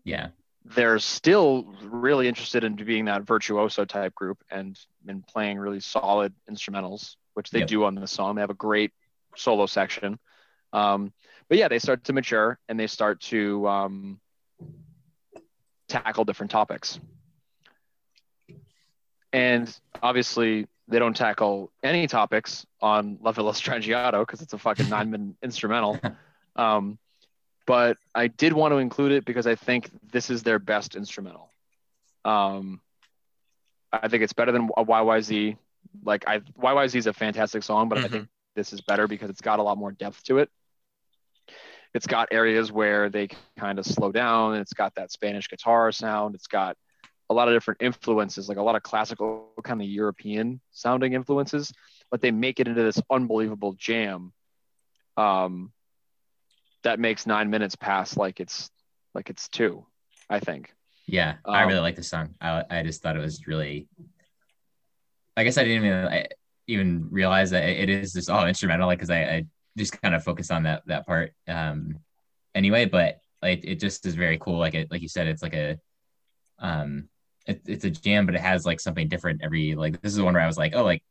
Yeah, they're still really interested in being that virtuoso type group and in playing really solid instrumentals, which they Yep. do on this song. They have a great solo section. Um, but yeah, they start to mature and they start to um, tackle different topics. And obviously, they don't tackle any topics on La Villa Strangiato because it's a fucking nine minute instrumental. Um, but I did want to include it because I think this is their best instrumental. Um, I think it's better than a YYZ. Like I YYZ is a fantastic song, but I Mhm. think this is better because it's got a lot more depth to it. It's got areas where they kind of slow down. It's got that Spanish guitar sound. It's got a lot of different influences, like a lot of classical kind of European sounding influences, but they make it into this unbelievable jam. Um, that makes nine minutes pass like it's like it's two, I think. yeah, I Um, really like this song. I I just thought it was really. I guess I didn't even I, even realize that it is just all instrumental, like because I, I just kind of focused on that that part. Um, anyway, but like it just is very cool. Like it, like you said, it's like a, um, it, it's a jam, but it has like something different every like. This is the one where I was like, oh, like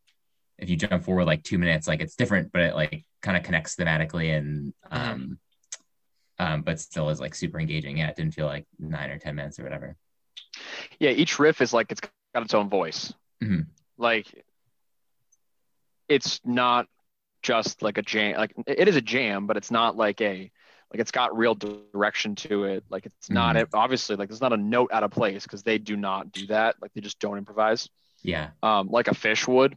if you jump forward like two minutes, like it's different, but it like kind of connects thematically and um, um, but still is like super engaging. Yeah, it didn't feel like nine or ten minutes or whatever. Yeah, each riff is like it's got its own voice. Mhm. Like it's not just like a jam. Like it is a jam, but it's not like a like it's got real direction to it. Like it's not it obviously like there's not a note out of place because they do not do that. Like they just don't improvise. Yeah, um, like a Phish would.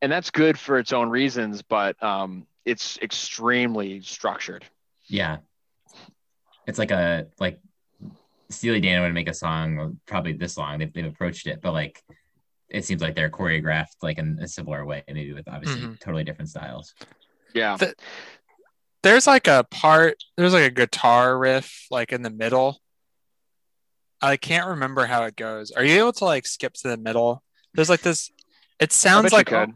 And that's good for its own reasons, but um, it's extremely structured. yeah. It's like a like Steely Dan would make a song probably this long. They've they've approached it, but like it seems like they're choreographed like in a similar way, maybe with obviously Mhm. totally different styles. Yeah. The- There's like a part. There's like a guitar riff like in the middle. I can't remember how it goes. Are you able to like skip to the middle? There's like this. It sounds like could.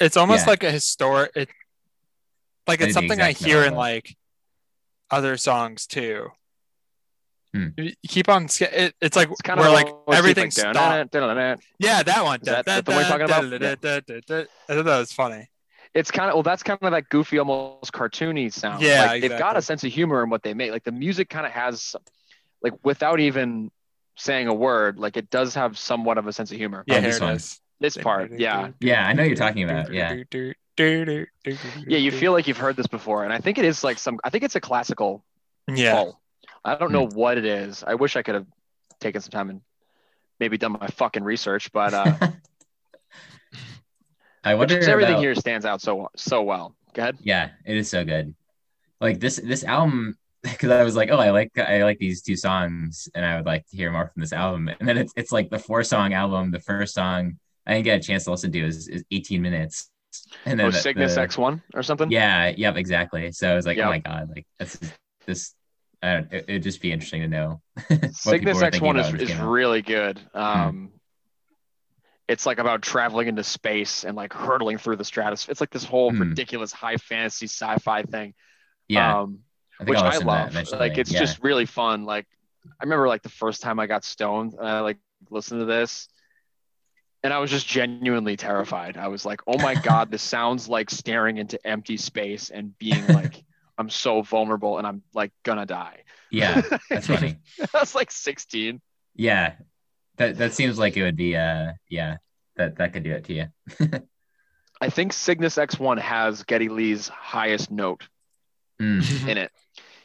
it's almost Yeah. like a historic. It, like it's something I hear in like other songs too. Hmm. You you keep on. sk- It, it's like It's kind where of like everything down. stopped. Yeah, that one. Is that- that the one you're talking about? I thought that was funny. It's kind of well, that's kind of that goofy, almost cartoony sound. Yeah, like, they've got a sense of humor in what they make. Like the music kind of has, like without even saying a word, like it does have somewhat of a sense of humor. Yeah, Oh, here this it one. is. This part, yeah, Yeah, I know you're talking about. Yeah, yeah. You feel like you've heard this before, and I think it is like some. I think it's a classical Yeah. pull. I don't know what it is. I wish I could have taken some time and maybe done my fucking research, but uh, I wonder just everything about- here stands out so so well. Go ahead. Yeah, it is so good. Like this this album because I was like, oh, I like I like these two songs, and I would like to hear more from this album. And then it's it's like the four song album. The first song I didn't get a chance to listen to is, is 18 minutes, and then Oh, the- Cygnus the- X1 or something? Yeah, yep, exactly. So I was like, Yep. oh my god, like this is this. I don't. It, it'd just be interesting to know. Cygnus X1 about is, is really good. Um, It's like about traveling into space and like hurtling through the stratosphere. It's like this whole Hmm. ridiculous high fantasy sci-fi thing. Yeah, Um, I which I listen to that love. Like it's Yeah. just really fun. Like I remember like the first time I got stoned and I like listened to this and I was just genuinely terrified. I was like, "Oh my god, this sounds like staring into empty space and being like I'm so vulnerable and I'm like gonna die." yeah, that's funny. I was like 16. Yeah, that that seems like it would be. Uh, yeah, that that could do it to you. I think Cygnus X1 has Geddy Lee's highest note Mm. in it.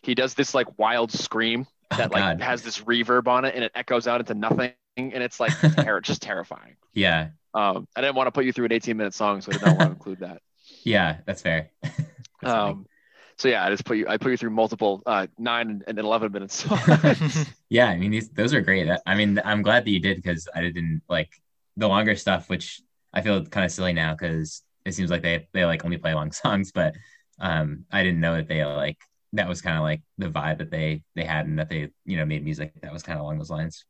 He does this like wild scream that Oh, like God. has this reverb on it and it echoes out into nothing and it's like ter- just terrifying. Yeah, Um, I didn't want to put you through an 18 minute song, so I did not want to include that. yeah, that's fair. That's. Um, so yeah, I just put you I put you through multiple uh, nine and, 11 minutes. yeah, I mean these those are great. I mean, I'm glad that you did because I didn't like the longer stuff, which I feel kind of silly now because it seems like they they like only play long songs, but um, I didn't know that they like that was kind of like the vibe that they they had and that they you know made music that was kind of along those lines.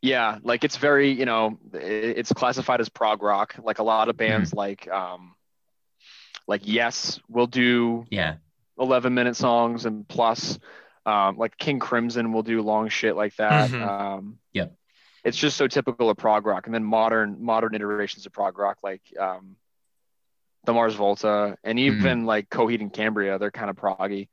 Yeah, like it's very you know it's classified as prog rock. Like a lot of bands like um, like Yes will do Yeah, 11 minute songs and plus um, like king crimson will do long shit like that Mhm. um, Yep. it's just so typical of prog rock and then modern modern iterations of prog rock like um, the mars volta and even like coheed and cambria they're kind of proggy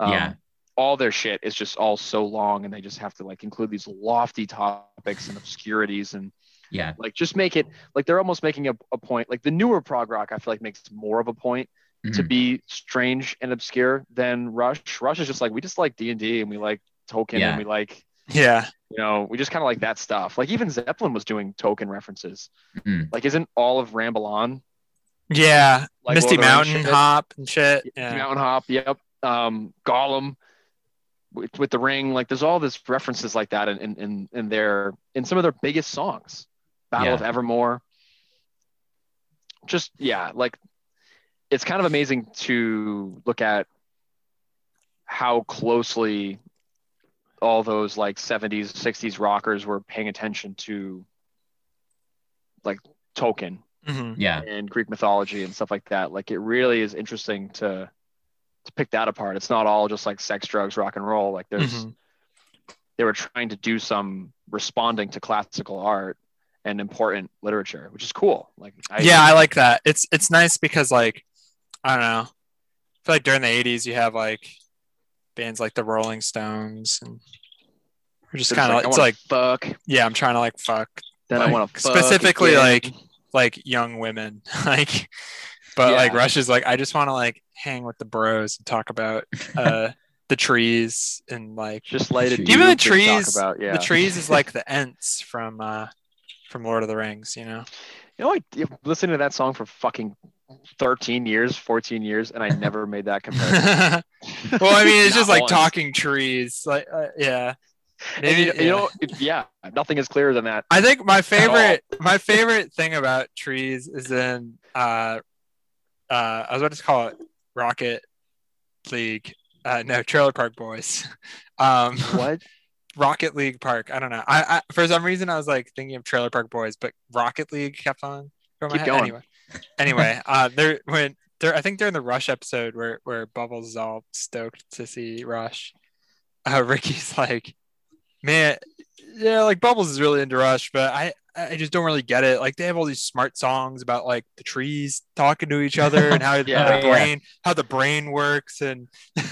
um, Yeah. All their shit is just all so long and they just have to like include these lofty topics and obscurities and yeah, like just make it like they're almost making a, a point like the newer prog rock i feel like makes more of a point to Mhm. be strange and obscure than Rush. Rush is just like we just like D and D and we like Tolkien Yeah. and we like yeah. you know we just kind of like that stuff. Like even Zeppelin was doing Tolkien references. Mhm. Like isn't all of Ramble On Yeah. like Misty Lord of the Rings Mountain shit? Hop and shit. Yeah. Mountain Hop? Yep. Um, Gollum with, with the ring. Like there's all this references like that in in in, in their in some of their biggest songs. Battle Yeah. of Evermore. Just yeah, like it's kind of amazing to look at how closely all those like 70s 60s rockers were paying attention to like Tolkien Mhm. yeah, and Greek mythology and stuff like that. Like it really is interesting to to pick that apart. It's not all just like sex, drugs, rock and roll. Like there's Mhm. they were trying to do some responding to classical art and important literature, which is cool. Like I, yeah, I like that. It's it's nice because like I don't know. feel like during the '80s you have like bands like the Rolling Stones and we're just kind of like, I it's like fuck. yeah, I'm trying to like fuck Then I want to specifically, like, like young women like but like Rush is like I just want to like hang with the bros and talk about uh the trees and like just light it. Even dude, the and talk trees- About, yeah. the trees is like the Ents from uh from Lord of the Rings, you know. You know, I yeah, listened to that song for fucking 13 years, 14 years, and I never made that comparison. well, I mean, it's just like once. talking trees, like uh, yeah. Maybe you, you know, it- yeah, nothing is clearer than that. I think my favorite my favorite thing about trees is in uh uh I was about to call it Rocket League. Uh no, Trailer Park Boys. Um What? Rocket League Park. I don't know. I, I for some reason I was like thinking of Trailer Park Boys, but Rocket League kept on my Keep head. going. Anyway. Anyway, uh there when there I think during the Rush episode where where Bubbles is all stoked to see Rush. Uh Ricky's like, man, yeah, like Bubbles is really into Rush, but I I just don't really get it. Like they have all these smart songs about like the trees talking to each other and how, Yeah. the Yeah. brain how the brain works and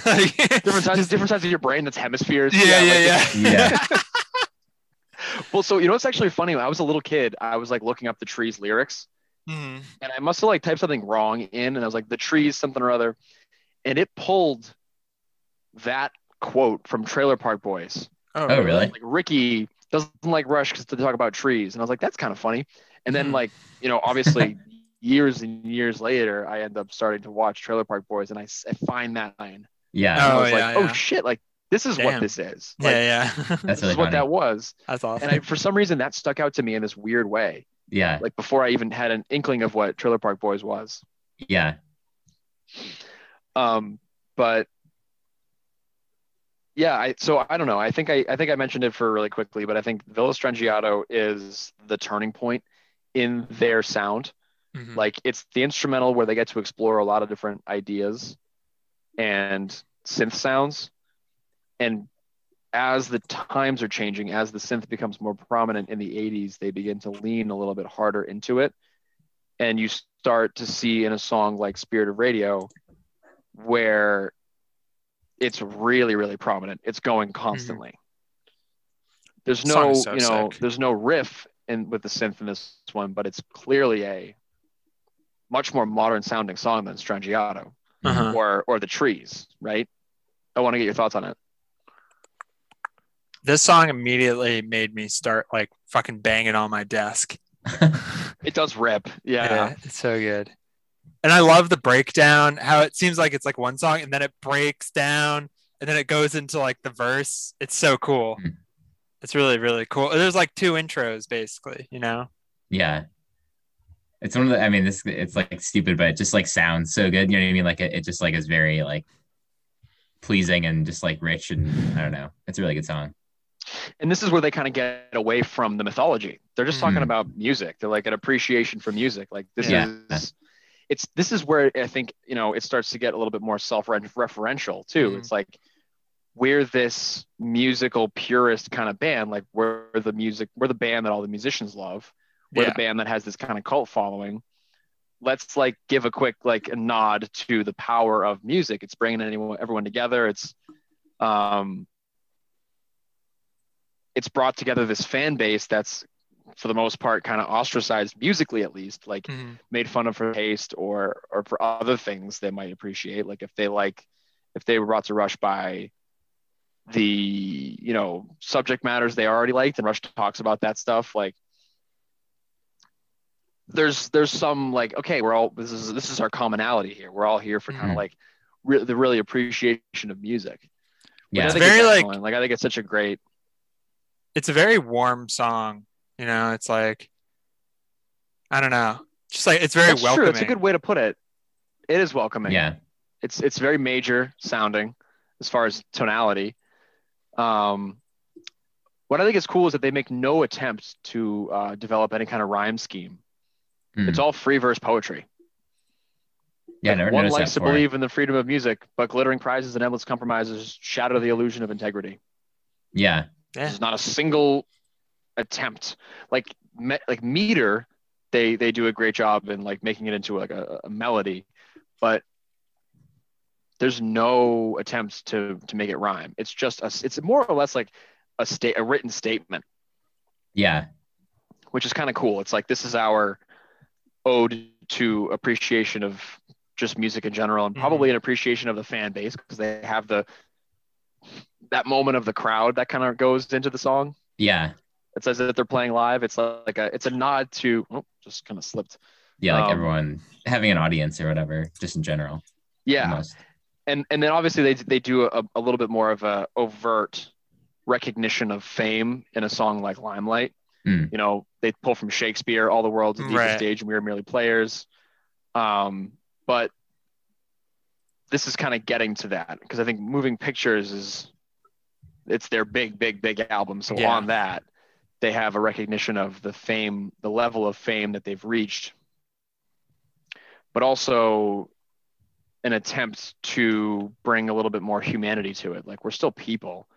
like, Different sides, just- different sides of your brain that's hemispheres. yeah, yeah, like- yeah. Yeah. Well, so you know what's actually funny? When I was a little kid, I was like looking up the trees lyrics, Mhm. and I must have like typed something wrong in, and I was like the trees something or other, and it pulled that quote from Trailer Park Boys. Oh, really? Like Ricky doesn't like Rush because to talk about trees, and I was like that's kind of funny. And then Hmm. like you know obviously years and years later, I end up starting to watch Trailer Park Boys, and I, I find that line. Yeah. And I Oh, was yeah, like, oh shit, like this is what this is. Like, yeah, yeah. That's this really is what funny. that was. That's awesome. And I, for some reason, that stuck out to me in this weird way. Yeah. Like before I even had an inkling of what Trailer Park Boys was. Yeah. Um, but yeah, I so I don't know. I think I, I think I mentioned it for really quickly, but I think Villa Strangiato is the turning point in their sound. Mhm. Like it's the instrumental where they get to explore a lot of different ideas and synth sounds. And as the times are changing, as the synth becomes more prominent in the 80s, they begin to lean a little bit harder into it. And you start to see in a song like Spirit of Radio where it's really, really prominent. It's going constantly. There's no, so you know, sick. there's no riff in with the synth in this one, but it's clearly a much more modern sounding song than Strangiato Uh-huh. or or the trees, right? I want to get your thoughts on it. This song immediately made me start like fucking banging on my desk. It does rip. Yeah. it's so good. And I love the breakdown, how it seems like it's like one song and then it breaks down and then it goes into like the verse. It's so cool. Mhm. It's really, really cool. There's like two intros basically, you know? Yeah. It's one of the, I mean, this, it's like stupid, but it just like sounds so good. You know what I mean? Like it, it just like is very like pleasing and just like rich. And I don't know. It's a really good song. And this is where they kind of get away from the mythology. They're just talking Mhm. about music. They're like an appreciation for music. Like this Yeah. is it's this is where I think, you know, it starts to get a little bit more self-referential too. Mhm. It's like we're this musical purist kind of band, like we're the music, we're the band that all the musicians love. We're Yeah. the band that has this kind of cult following. Let's like give a quick like a nod to the power of music. It's bringing anyone, everyone together. It's um, it's brought together this fan base that's for the most part kind of ostracized musically at least like Mhm. made fun of for taste or or for other things they might appreciate like if they like if they were brought to rush by the you know subject matters they already liked and rush talks about that stuff like there's there's some like okay we're all this is this is our commonality here we're all here for kind of like re- the really appreciation of music Yeah. It's think is very, like- excellent. like I think it's such a great It's a very warm song. You know, it's like I don't know. Just like it's very That's welcoming. true. It's a good way to put it. It is welcoming. Yeah. It's it's very major sounding as far as tonality. Um, what I think is cool is that they make no attempt to uh, develop any kind of rhyme scheme. Hmm. It's all free verse poetry. Yeah. I never One likes that to believe in the freedom of music, but glittering prizes and endless compromises shatter the illusion of integrity. Yeah. Yeah. There's not a single attempt. Like me, like meter, they they do a great job in like making it into like a, a melody, but there's no attempts to to make it rhyme. It's just a, it's more or less like a state a written statement, Yeah. which is kind of cool. It's like this is our ode to appreciation of just music in general and probably mm-hmm. an appreciation of the fan base because they have the that moment of the crowd that kind of goes into the song. Yeah. It says that they're playing live. It's like a it's a nod to oh, just kind of slipped. Yeah. Like Um, everyone having an audience or whatever, just in general. Yeah. almost. and and then obviously they they do a, a little bit more of a overt recognition of fame in a song like Limelight. Mm. You know, they pull from Shakespeare, all the world's a deep Right. stage, and we are merely players. Um, but this is kind of getting to that because I think Moving Pictures is it's their big, big, big album. So Yeah. on that, they have a recognition of the fame, the level of fame that they've reached, but also an attempt to bring a little bit more humanity to it. Like we're still people.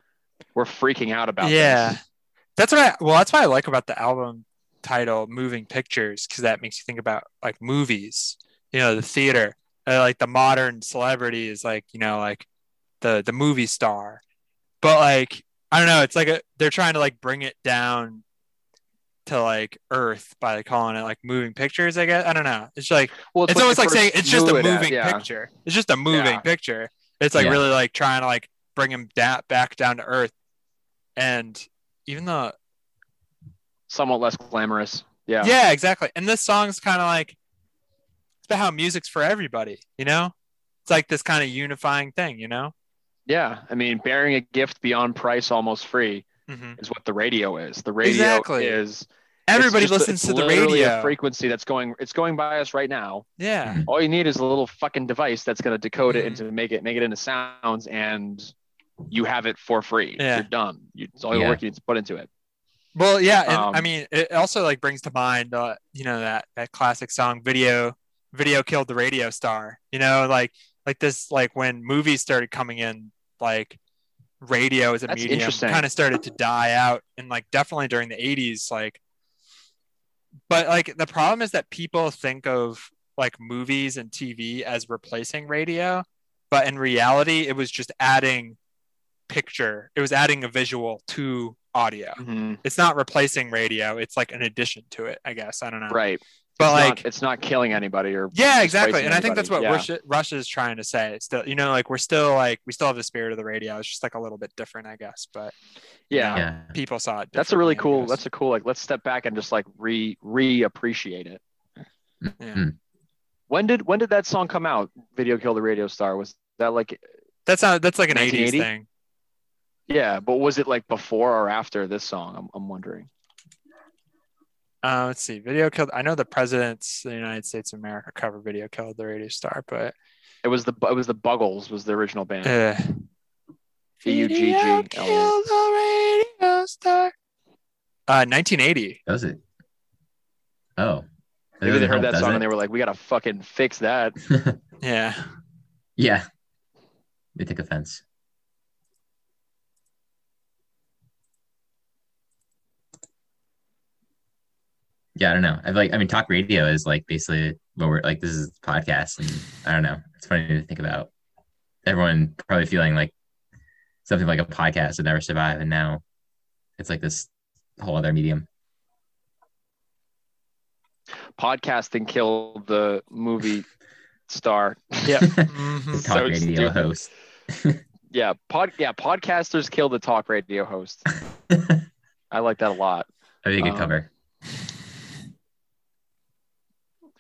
We're freaking out about this. Yeah. this. That's what I well, that's what I like about the album title Moving Pictures because that makes you think about like movies, you know, the theater. Uh, like the modern celebrity is like, you know, like the the movie star. But like I don't know, it's like a, they're trying to like bring it down to like earth by calling it like moving pictures, I guess. I don't know. It's like Well, it's what almost like saying it's just a blew it at, moving yeah. picture. It's just a moving Yeah. picture. It's like Yeah. really like trying to like bring him da- back down to earth. And even though Somewhat less glamorous. Yeah. yeah, exactly. And this song's kind of like it's about how music's for everybody, you know? It's like this kind of unifying thing, you know? Yeah. I mean, bearing a gift beyond price, almost free, hmm is what the radio is. The radio Exactly. is Everybody just listens it's to the radio. A frequency that's going. It's going by us right now. yeah. Mhm. All you need is a little fucking device that's going to decode it and to make it make it into sounds, and you have it for free. Yeah. You're done. You, it's all your Yeah. work you need to put into it. Well, yeah, and I Um, mean, it also like brings to mind, uh, you know, that that classic song, "Video." Video killed the radio star. You know, like like this, like when movies started coming in, like radio as a That's medium kind of started to die out, and like definitely during the '80s, like. But like the problem is that people think of like movies and TV as replacing radio, but in reality, it was just adding picture. It was adding a visual to audio Mhm. it's not replacing radio it's like an addition to it i guess i don't know Right. But it's like not, it's not killing anybody or yeah exactly displacing and i think that's what anybody. Yeah. Rush, Rush is trying to say it's still you know like we're still like we still have the spirit of the radio it's just like a little bit different i guess but you Yeah. know, Yeah. people saw it That's a really cool. That's a cool. Like, let's step back and just like re re appreciate it. yeah. Mm. When did when did that song come out? Video Kill the Radio Star. Was that like that's not that's like an 80s thing yeah? But was it like before or after this song? I'm I'm wondering. Uh, let's see video killed i know the presidents of the united states of america cover video killed the radio star but It was the it was the Buggles was the original band. uh, B-U-G-G, Video Elliot. killed the radio star uh 1980 That was it. Oh. Maybe they heard that song it? and they were like, "We gotta fucking fix that." yeah yeah. They took offense. Yeah, I don't know. I like. I mean, talk radio is like basically what we're like. This is a podcast, and I don't know. It's funny to think about. Everyone probably feeling like something like a podcast would never survive, and now it's like this whole other medium. Podcasting killed the movie star. yeah Mhm. Talk So radio stupid. host. Yeah, pod yeah, podcasters kill the talk radio host. I like that a lot. That'd be a good Um, cover.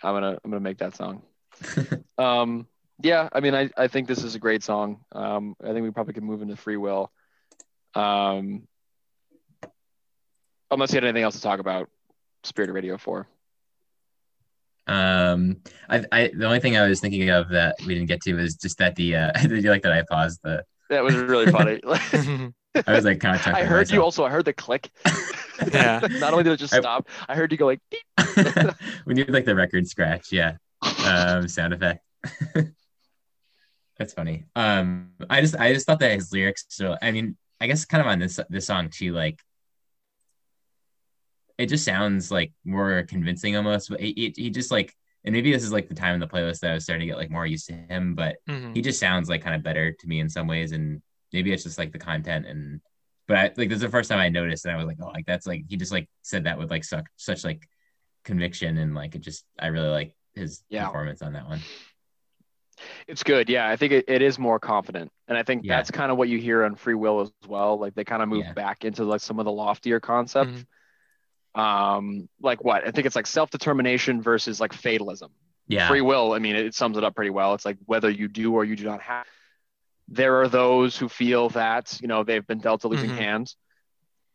I'm gonna I'm gonna make that song. um, yeah, I mean, I, I think this is a great song. Um, I think we probably could move into Free Will. Um, unless you had anything else to talk about, Spirit of Radio Four. Um, I, I, the only thing I was thinking of that we didn't get to was just that the, uh, did you like that I paused the, That was really funny. I was like kind of I heard you also. I heard the click. Yeah. Not only did it just I- stop, I heard you go like. "Deep." we need like the record scratch. Yeah. Um, sound effect. That's funny. Um, I just, I just thought that his lyrics. So, I mean, I guess kind of on this, this song too, like, it just sounds like more convincing almost, but he, he, he just like, and maybe this is like the time in the playlist that I was starting to get like more used to him, but Mhm. he just sounds like kind of better to me in some ways, and maybe it's just like the content and. But I, like this is the first time I noticed, and I was like, oh, like that's like he just like said that with like such such like conviction, and like it just I really like his Yeah. performance on that one. It's good. Yeah, I think it, it is more confident, and I think Yeah. that's kind of what you hear on Free Will as well. Like they kind of move Yeah. back into like some of the loftier concepts. Mhm. Um, like what? I think it's like self determination versus like fatalism. Yeah, Free will. I mean, it sums it up pretty well. It's like whether you do or you do not have. There are those who feel that you know they've been dealt a losing Mhm. hand,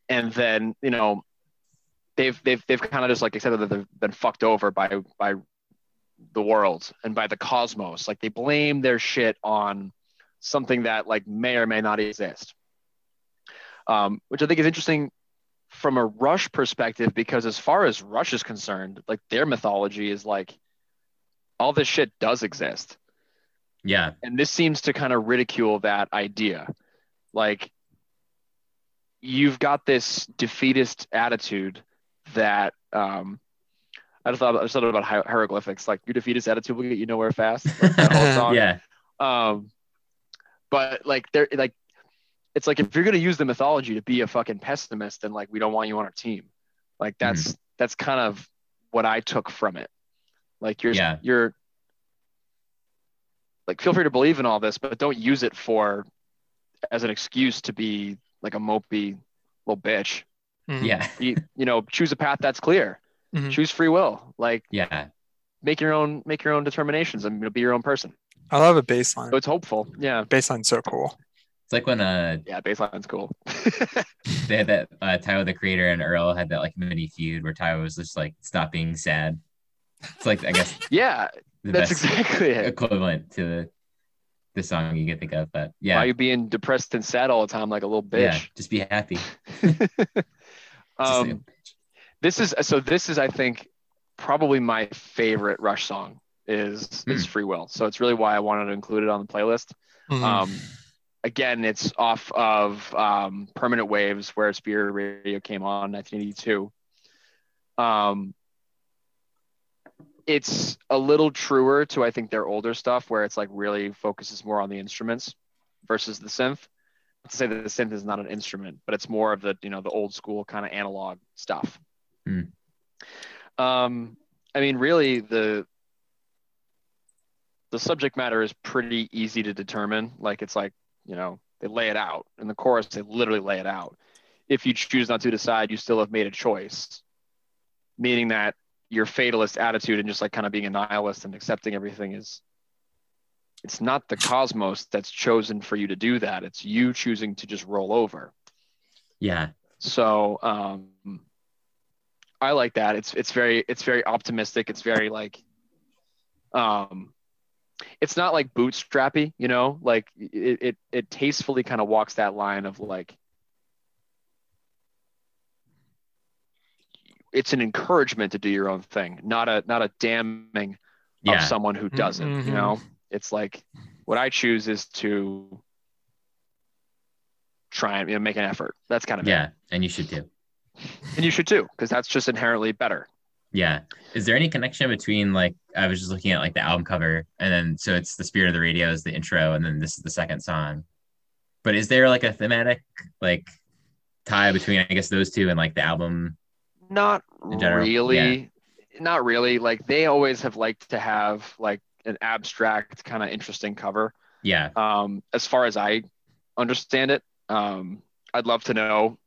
and then you know they've they've they've kind of just like accepted that they've been fucked over by by the world and by the cosmos. Like they blame their shit on something that like may or may not exist. Um, which I think is interesting from a Rush perspective because as far as Rush is concerned, like their mythology is like all this shit does exist. Yeah, And this seems to kind of ridicule that idea. Like you've got this defeatist attitude that um I just thought I just thought about hier- hieroglyphics. Like your defeatist attitude will get you nowhere fast. Like that whole song. yeah, Um, but like they're like, it's like if you're gonna use the mythology to be a fucking pessimist, then like we don't want you on our team. Like that's that's kind of what I took from it. Like you're Yeah. you're like feel free to believe in all this, but don't use it for as an excuse to be like a mopey little bitch. Mhm. yeah, You you know choose a path that's clear. Mhm. Choose free will. Like yeah, make your own make your own determinations and you know, be your own person. I love a baseline. So it's hopeful. Yeah. Baseline's so cool. It's like when uh Yeah, baseline's cool. they had that uh, Tyler the Creator and Earl had that like mini feud where Tyler was just like stop being sad. It's like I guess yeah, the that's best exactly it. equivalent to the, the song you can think of. But yeah, Why are you being depressed and sad all the time like a little yeah, bitch? just be happy. Just like a um, this is so. This is, I think, probably my favorite Rush song is is Hmm. "Free Will." So it's really why I wanted to include it on the playlist. Mhm. Um, again, it's off of um, Permanent Waves, where Spirit Radio came on, 1982. Um, it's a little truer to I think their older stuff, where it's like really focuses more on the instruments versus the synth. Not to say that the synth is not an instrument, but it's more of the you know the old school kind of analog stuff. Hmm. Um, I mean, really the the subject matter is pretty easy to determine. Like it's like, you know, they lay it out. In the chorus, they literally lay it out. If you choose not to decide, you still have made a choice. Meaning that your fatalist attitude and just like kind of being a nihilist and accepting everything is it's not the cosmos that's chosen for you to do that. It's you choosing to just roll over. yeah, So um, I like that. It's it's very it's very optimistic. It's very like um, it's not like bootstrappy, you know. Like it it, it tastefully kind of walks that line of like it's an encouragement to do your own thing, not a not a damning of someone who doesn't. Mhm. You know, it's like what I choose is to try and you know, make an effort. That's kind of it. yeah, and you should too. And you should too, because that's just inherently better. Yeah. Is there any connection between like I was just looking at like the album cover and then so it's the spirit of the radio is the intro and then this is the second song. But is there like a thematic like tie between I guess those two and like the album? Not really. Not really. Like they always have liked to have like an abstract kind of interesting cover. Yeah. Um, as far as I understand it, um, I'd love to know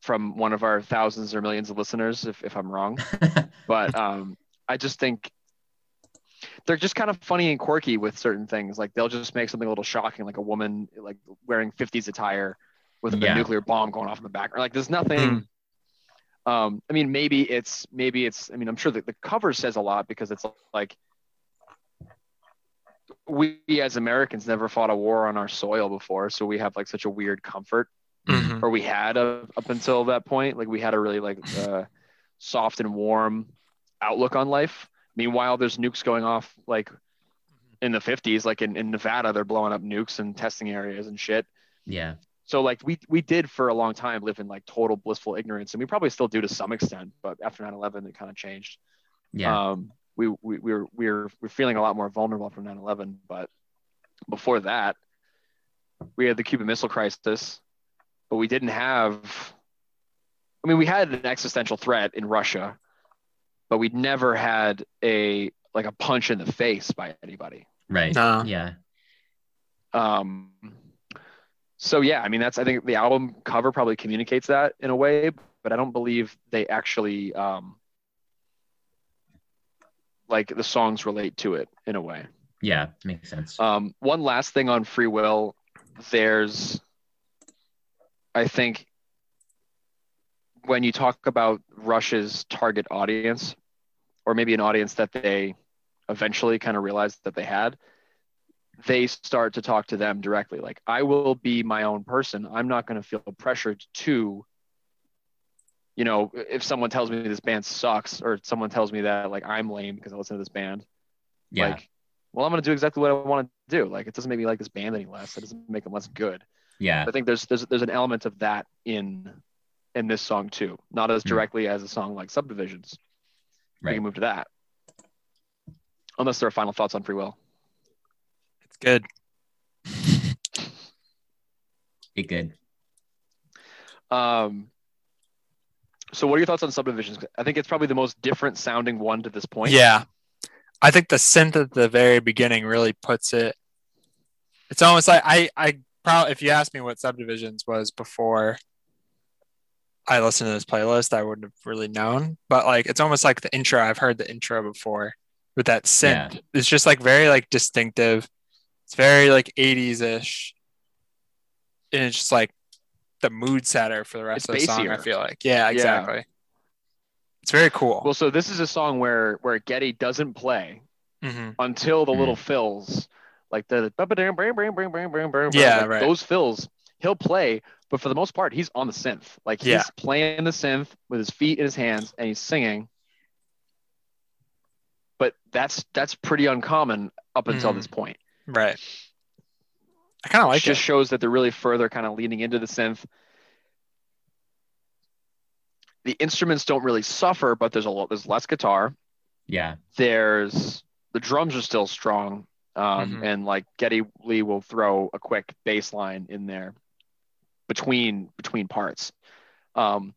from one of our thousands or millions of listeners if, if I'm wrong. but um, I just think they're just kind of funny and quirky with certain things. Like they'll just make something a little shocking, like a woman like wearing 50s attire with Yeah. a nuclear bomb going off in the background. Like there's nothing. Um, I mean, maybe it's maybe it's. I mean, I'm sure that the cover says a lot because it's like we as Americans never fought a war on our soil before, so we have like such a weird comfort Mhm. or we had a, up until that point like we had a really like uh, soft and warm outlook on life meanwhile there's nukes going off like in the 50s like in, in nevada they're blowing up nukes and testing areas and shit yeah. So like we we did for a long time live in like total blissful ignorance and we probably still do to some extent but after 9-11 it kind of changed Yeah. um, we we we were we were we're feeling a lot more vulnerable from 9/11. But before that, we had the Cuban Missile Crisis, but we didn't have. I mean, we had an existential threat in Russia, but we'd never had a like a punch in the face by anybody. Right. No. Yeah. Um, so yeah, I mean that's I think the album cover probably communicates that in a way, but I don't believe they actually um, like the songs relate to it in a way. Yeah. Makes sense. Um, one last thing on Free Will, there's, I think, when you talk about Rush's target audience, or maybe an audience that they eventually kind of realized that they had, they start to talk to them directly. Like, I will be my own person. I'm not going to feel pressured to, you know, if someone tells me this band sucks, or someone tells me that like I'm lame because I listen to this band, yeah. like, well, I'm going to do exactly what I want to do. Like, it doesn't make me like this band any less. It doesn't make them less good. yeah. I think there's there's there's an element of that in in this song too, not as Hmm. directly as a song like Subdivisions. Right. We can move to that. Unless there are final thoughts on Free Will. It's good. Be good. Um, so, what are your thoughts on Subdivisions? I think it's probably the most different sounding one to this point. Yeah. I think the synth at the very beginning really puts it. It's almost like I, I probably, if you asked me what subdivisions was before I listened to this playlist, I wouldn't have really known. But like, it's almost like the intro. I've heard the intro before with that synth. It's just like very like distinctive. It's very like 80s ish. And it's just like the mood setter for the rest It's of the song, I feel like. Yeah, exactly. It's very cool. Well, so this is a song where where Geddy doesn't play hmm until the Hmm. little fills, like the Yeah, like right. those fills, he'll play, but for the most part, he's on the synth. Like he's Yeah. playing the synth with his feet in his hands and he's singing. But that's that's pretty uncommon up until Mhm. this point. Right. I kind of like It just shows that they're really further kind of leaning into the synth. The instruments don't really suffer, but there's a lot there's less guitar. Yeah. there's the drums are still strong um, Mhm. and like Geddy Lee will throw a quick bass line in there between between parts um,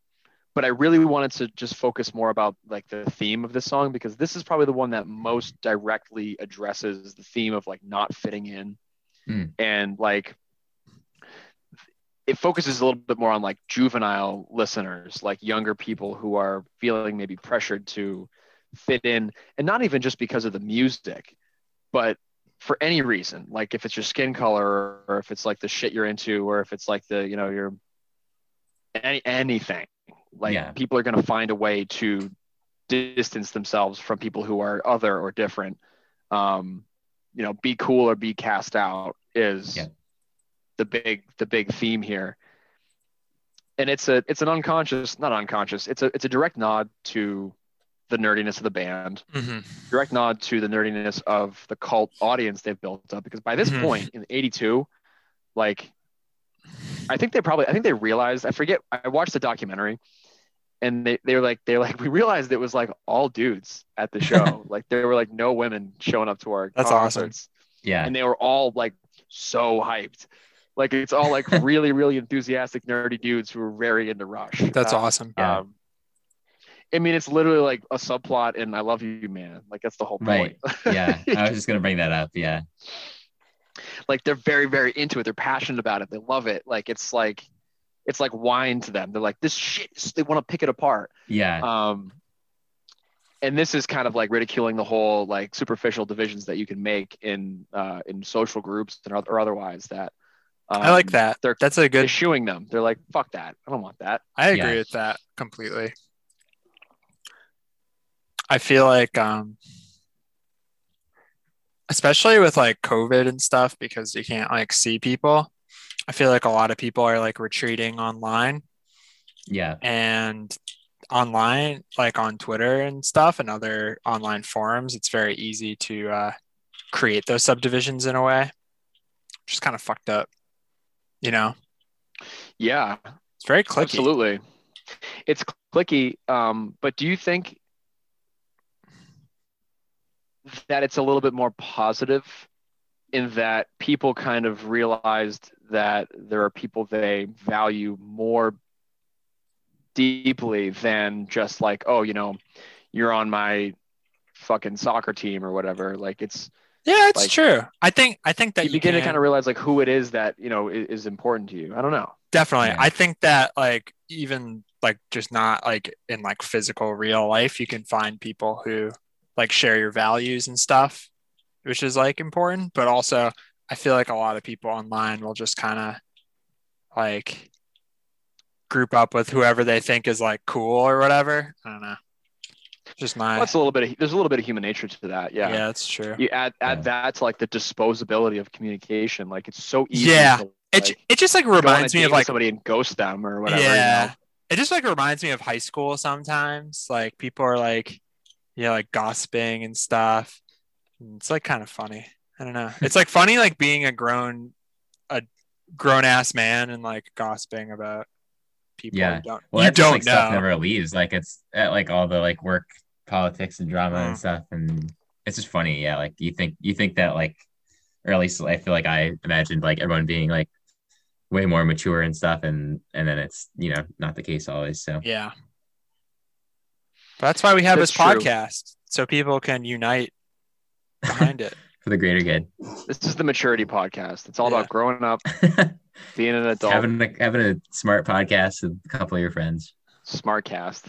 but i really wanted to just focus more about like the theme of this song because this is probably the one that most directly addresses the theme of like not fitting in. Hmm. and like it focuses a little bit more on like juvenile listeners like younger people who are feeling maybe pressured to fit in and not even just because of the music but for any reason. Like if it's your skin color or if it's like the shit you're into or if it's like the you know your any, anything like Yeah. people are going to find a way to distance themselves from people who are other or different um you know be cool or be cast out is Yeah. the big the big theme here and it's a it's an unconscious not unconscious it's a it's a direct nod to the nerdiness of the band hmm direct nod to the nerdiness of the cult audience they've built up because by this Mhm. point in 82 like i think they probably i think they realized i forget i watched the documentary and they, they were like they're like we realized it was like all dudes at the show like there were like no women showing up to our That's awesome. Yeah. and they were all like so hyped like it's all like really really enthusiastic nerdy dudes who were very into rush That's Uh, awesome. Yeah. um, I mean, it's literally like a subplot in "I Love You, Man." Like that's the whole point. Right. Yeah. I was just gonna bring that up. Yeah. like they're very, very into it. They're passionate about it. They love it. Like it's like, it's like wine to them. They're like this shit. They want to pick it apart. Yeah. Um, and this is kind of like ridiculing the whole like superficial divisions that you can make in uh, in social groups and or otherwise. That um, I like that. They're That's a good. eschewing them. They're like, fuck that. I don't want that. I agree Yeah. with that completely. I feel like, um, especially with like COVID and stuff, because you can't like see people. I feel like a lot of people are like retreating online yeah. and online, like on Twitter and stuff and other online forums. It's very easy to uh, create those subdivisions in a way, Just kind of fucked up. You know, Yeah, it's very cliquey. Absolutely. It's cliquey. Um, but do you think that it's a little bit more positive in that people kind of realized that there are people they value more deeply than just like, oh, you know, you're on my fucking soccer team or whatever. Like it's Yeah, it's Like- true. I think I think that you you, begin to kind of realize like who it is that you know is, is important to you. I don't know. definitely. Yeah. I think that like even like just not like in like physical real life, you can find people who like share your values and stuff, which is like important. But also, I feel like a lot of people online will just kind of like group up with whoever they think is like cool or whatever. I don't know. Just my That's a little bit. Of, there's a little bit of human nature to that. yeah, Yeah. that's true. You add add Yeah. that to like the disposability of communication. Like it's so easy. Yeah. To, It like, it just like a reminds me of like somebody and ghost them or whatever. yeah. You know? It just like reminds me of high school sometimes. Like people are like, yeah, you know, like gossiping and stuff. And It's like kind of funny. I don't know. It's like funny like being a grown a grown ass man and like gossiping about people Yeah. you don't Well, you don't like stuff never leaves. Like it's at like all the like work politics and drama Mm. and stuff, and it's just funny. Yeah, like you think you think that like, or at least I feel like I imagined like everyone being like way more mature and stuff, and and then it's you know not the case always. So Yeah. But that's why we have That's this true. podcast so people can unite behind it. for the greater good, This is the maturity podcast. It's all Yeah. about growing up, being an adult, having a, having a smart podcast with a couple of your friends, smart cast,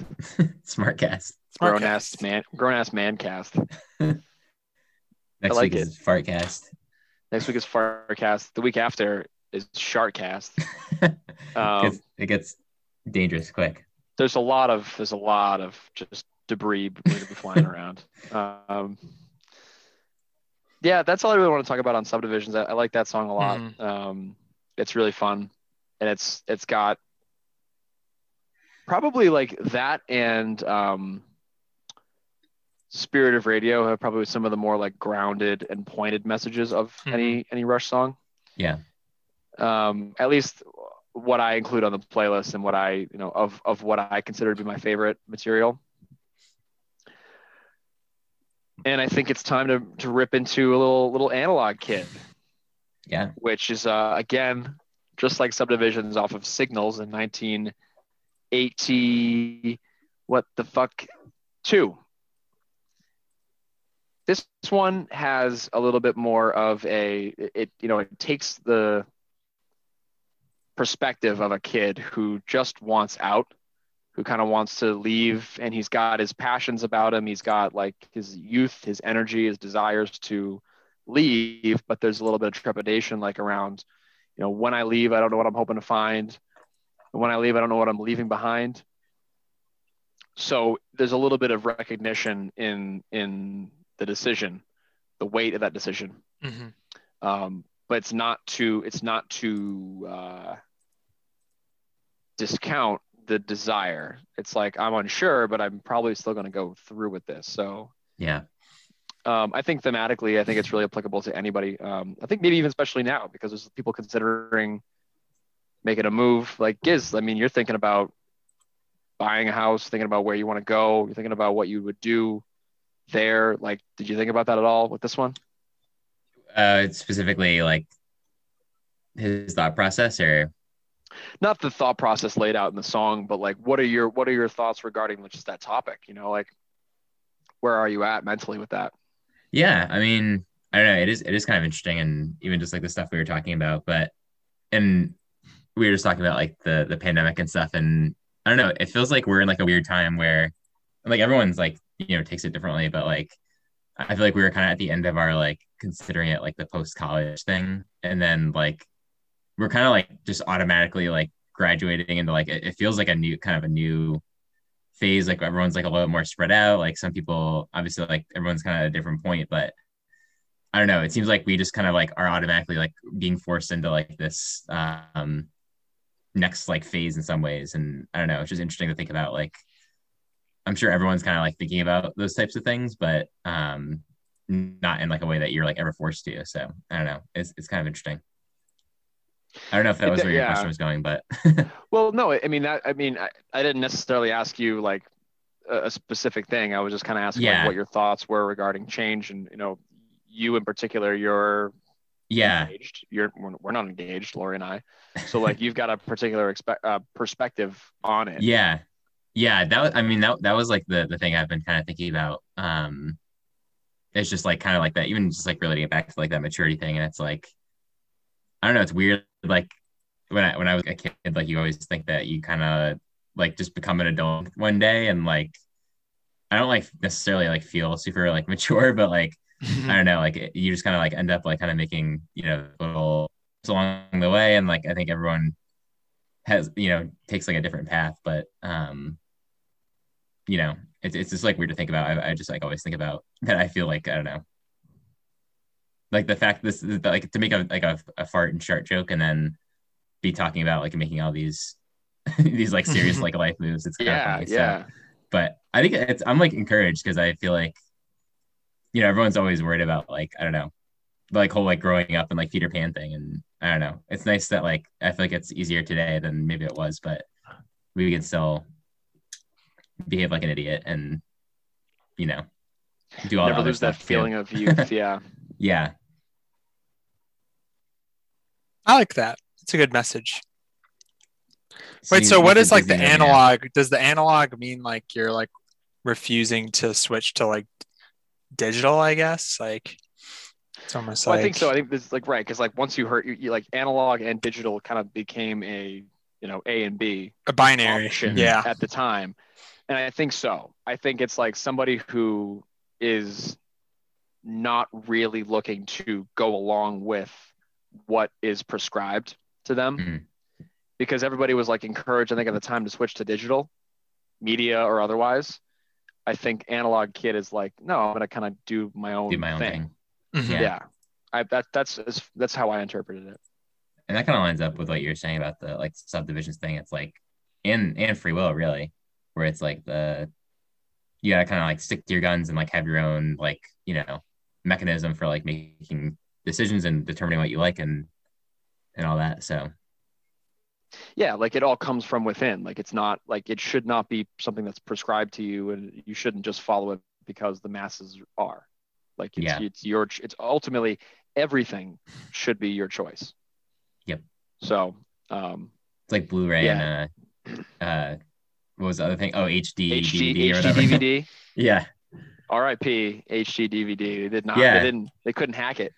smart cast. grown Smartcast. ass man, grown ass man cast. Next like week it. is fartcast. Next week is Farcast. The week after is Sharkcast. it, Um, gets, it gets dangerous quick. there's a lot of there's a lot of just debris going to be flying around. Um, yeah, that's all I really want to talk about on subdivisions. I, I like that song a lot. Mhm. Um, it's really fun, and it's it's got probably like that and um, Spirit of Radio have probably some of the more like grounded and pointed messages of any any Rush song. Yeah. Um, at least what I include on the playlist and what I you know of of what I consider to be my favorite material. And I think it's time to to rip into a little little analog kid Yeah. which is uh, again just like subdivisions off of Signals in 1980. What the fuck? Two. This one has a little bit more of a it you know it takes the perspective of a kid who just wants out who kind of wants to leave and he's got his passions about him he's got like his youth his energy his desires to leave, but there's a little bit of trepidation like around, you know, when I leave, I don't know what I'm hoping to find. And when I leave, I don't know what I'm leaving behind. So there's a little bit of recognition in in the decision, the weight of that decision. Mhm. Um, but it's not to it's not to uh, discount the desire. It's like I'm unsure, but I'm probably still going to go through with this. So Yeah. um, I think thematically, I think it's really applicable to anybody. Um, I think maybe even especially now because there's people considering making a move like Giz. I mean, you're thinking about buying a house, thinking about where you want to go, you're thinking about what you would do there. Like, did you think about that at all with this one? Uh, specifically like his thought process or Not the thought process laid out in the song, but like, what are your what are your thoughts regarding just that topic? You know, like, where are you at mentally with that? Yeah, I mean, I don't know. It is it is kind of interesting, and even just like the stuff we were talking about, but and we were just talking about like the the pandemic and stuff, and I don't know. It feels like we're in like a weird time where, like everyone's like you know takes it differently, but like I feel like we were kind of at the end of our like considering it like the post college thing, and then like we're kind of like just automatically like graduating into like it, it feels like a new kind of a new phase like everyone's like a little more spread out like some people obviously like everyone's kind of at a different point but i don't know it seems like we just kind of like are automatically like being forced into like this um next like phase in some ways and i don't know it's just interesting to think about like i'm sure everyone's kind of like thinking about those types of things but um not in like a way that you're like ever forced to so i don't know it's, it's kind of interesting i don't know if that was where your yeah. question was going but Well, no, I mean that. I mean, I, I didn't necessarily ask you like a, a specific thing. I was just kind of asking Yeah. like, what your thoughts were regarding change, and you know, you in particular, you're Yeah. engaged. You're we're, not engaged, Lori and I. So like, you've got a particular expect uh, perspective on it. Yeah. Yeah. That was, I mean, that, that was like the, the thing I've been kind of thinking about. Um, it's just like kind of like that, even just like relating it back to like that maturity thing. And it's like, I don't know, it's weird. Like when I, when I was a kid, like you always think that you kind of like just become an adult one day. And like, I don't like necessarily like feel super like mature, but like, I don't know, like you just kind of like end up like kind of making, you know, little along the way. And like, I think everyone has, you know, takes like a different path, but, um, you know, it's, it's just like weird to think about. I, I just like always think about that. I feel like, I don't know, like the fact this, like to make a, like a, a fart and shart joke and then be talking about like making all these, these like serious like life moves. It's kind of yeah, funny. So- yeah. but I think it's I'm like encouraged because I feel like you know everyone's always worried about like I don't know like whole like growing up and like Peter Pan thing and I don't know it's nice that like I feel like it's easier today than maybe it was but we can still behave like an idiot and you know do all Never lose that too. feeling of youth. Yeah. Yeah I like that. It's a good message. Wait, so you what said is like the Disney, yeah. analog? Does the analog mean like you're like refusing to switch to like digital? I guess like it's almost Well, like I think so. I think this is like right because like once you heard you, you like analog and digital kind of became a you know A and B a binary. option Yeah. at the time, and I think so. I think it's like somebody who is not really looking to go along with what is prescribed to them Mhm. because everybody was like encouraged i think at the time to switch to digital media or otherwise i think analog kid is like no i'm gonna kind of do my own do my own thing, thing Mhm. yeah, Yeah. I, that that's that's how i interpreted it and that kind of lines up with what you're saying about the like subdivisions thing. It's like and and free will really, where it's like the you gotta kind of like stick to your guns and like have your own like you know mechanism for like making decisions and determining what you like and and all that. So yeah like it all comes from within like it's not like it should not be something that's prescribed to you and you shouldn't just follow it because the masses are like it's, Yeah. it's your it's ultimately everything should be your choice Yep. so um it's like Blu-ray Yeah. and uh uh what was the other thing? Oh, HD, hd DVD or whatever. dvd yeah, rip hd dvd they did not Yeah. they didn't they couldn't hack it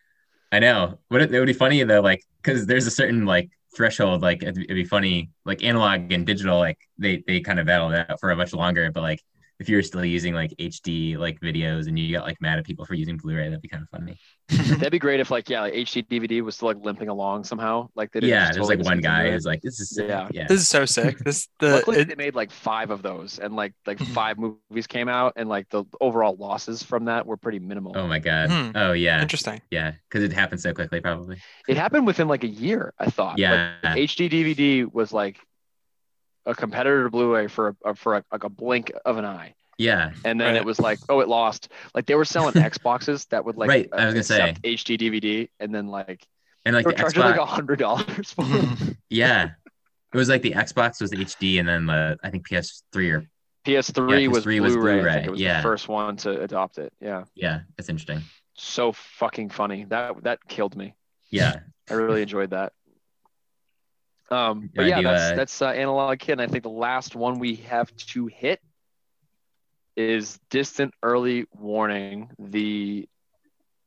I know. Would it, it would be funny though, like because there's a certain like threshold. Like it'd, it'd be funny, like analog and digital, like they they kind of battle that for a much longer. But like if you were still using like HD like videos and you got like mad at people for using Blu-ray, that'd be kind of funny. that'd be great if like yeah like hd dvd was still like limping along somehow like they didn't Yeah, just there's totally like one guy discontinue who's like, this is sick. Yeah. yeah, This is so sick. This the Luckily, it- they made like five of those, and like like five movies came out, and like the overall losses from that were pretty minimal. Oh my god. Hmm. Oh yeah, interesting. yeah, because it happened so quickly, probably. It happened within like a year, I thought. Yeah. Like, HD DVD was like a competitor to Blu-ray for a, for a, like a blink of an eye, Yeah, and then Right. it was like, oh, it lost. Like they were selling Xboxes that would like Right, I was gonna say. HD DVD, and then like and like they the were charging Xbox. like a hundred dollars for them. yeah, it was like the Xbox was HD, and then the I think PS3 or PS3 Yeah, was PS3 Blu-ray. was Blu-ray, think it was yeah. the first one to adopt it. Yeah, yeah, that's interesting. so fucking funny. That that killed me. Yeah, I really enjoyed that. Um, but Yeah, do, that's uh, that's uh, analog kid. And I think the last one we have to hit is distant early warning. The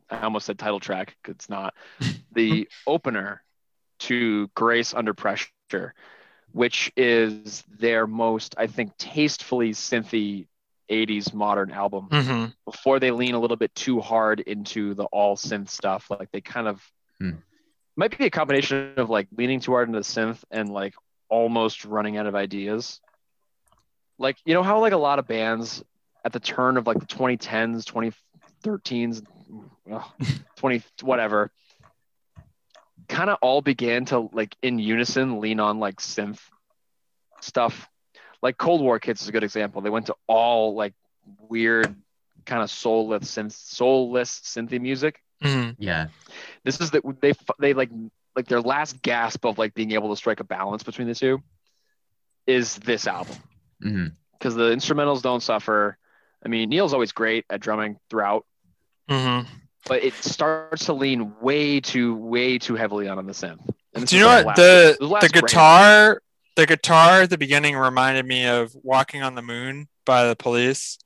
I almost said title track. It's not the opener to Grace Under Pressure, which is their most, I think, tastefully synthy 80s modern album hmm before they lean a little bit too hard into the all synth stuff. Like they kind of Hmm. Might be a combination of like leaning too hard into the synth and like almost running out of ideas. Like you know how like a lot of bands at the turn of like the 2010s, 2013s, ugh, 20 whatever, kind of all began to like in unison lean on like synth stuff. Like Cold War Kids is a good example. They went to all like weird kind of soulless synth soulless synthy music. hmm yeah, This is that they they like like their last gasp of like being able to strike a balance between the two is this album. because the instrumentals don't suffer. I mean, Neil's always great at drumming throughout, hmm but it starts to lean way too, way too heavily on on the synth. And Do you know like what last- the the the grand. guitar the guitar at the beginning reminded me of "Walking on the Moon" by the Police.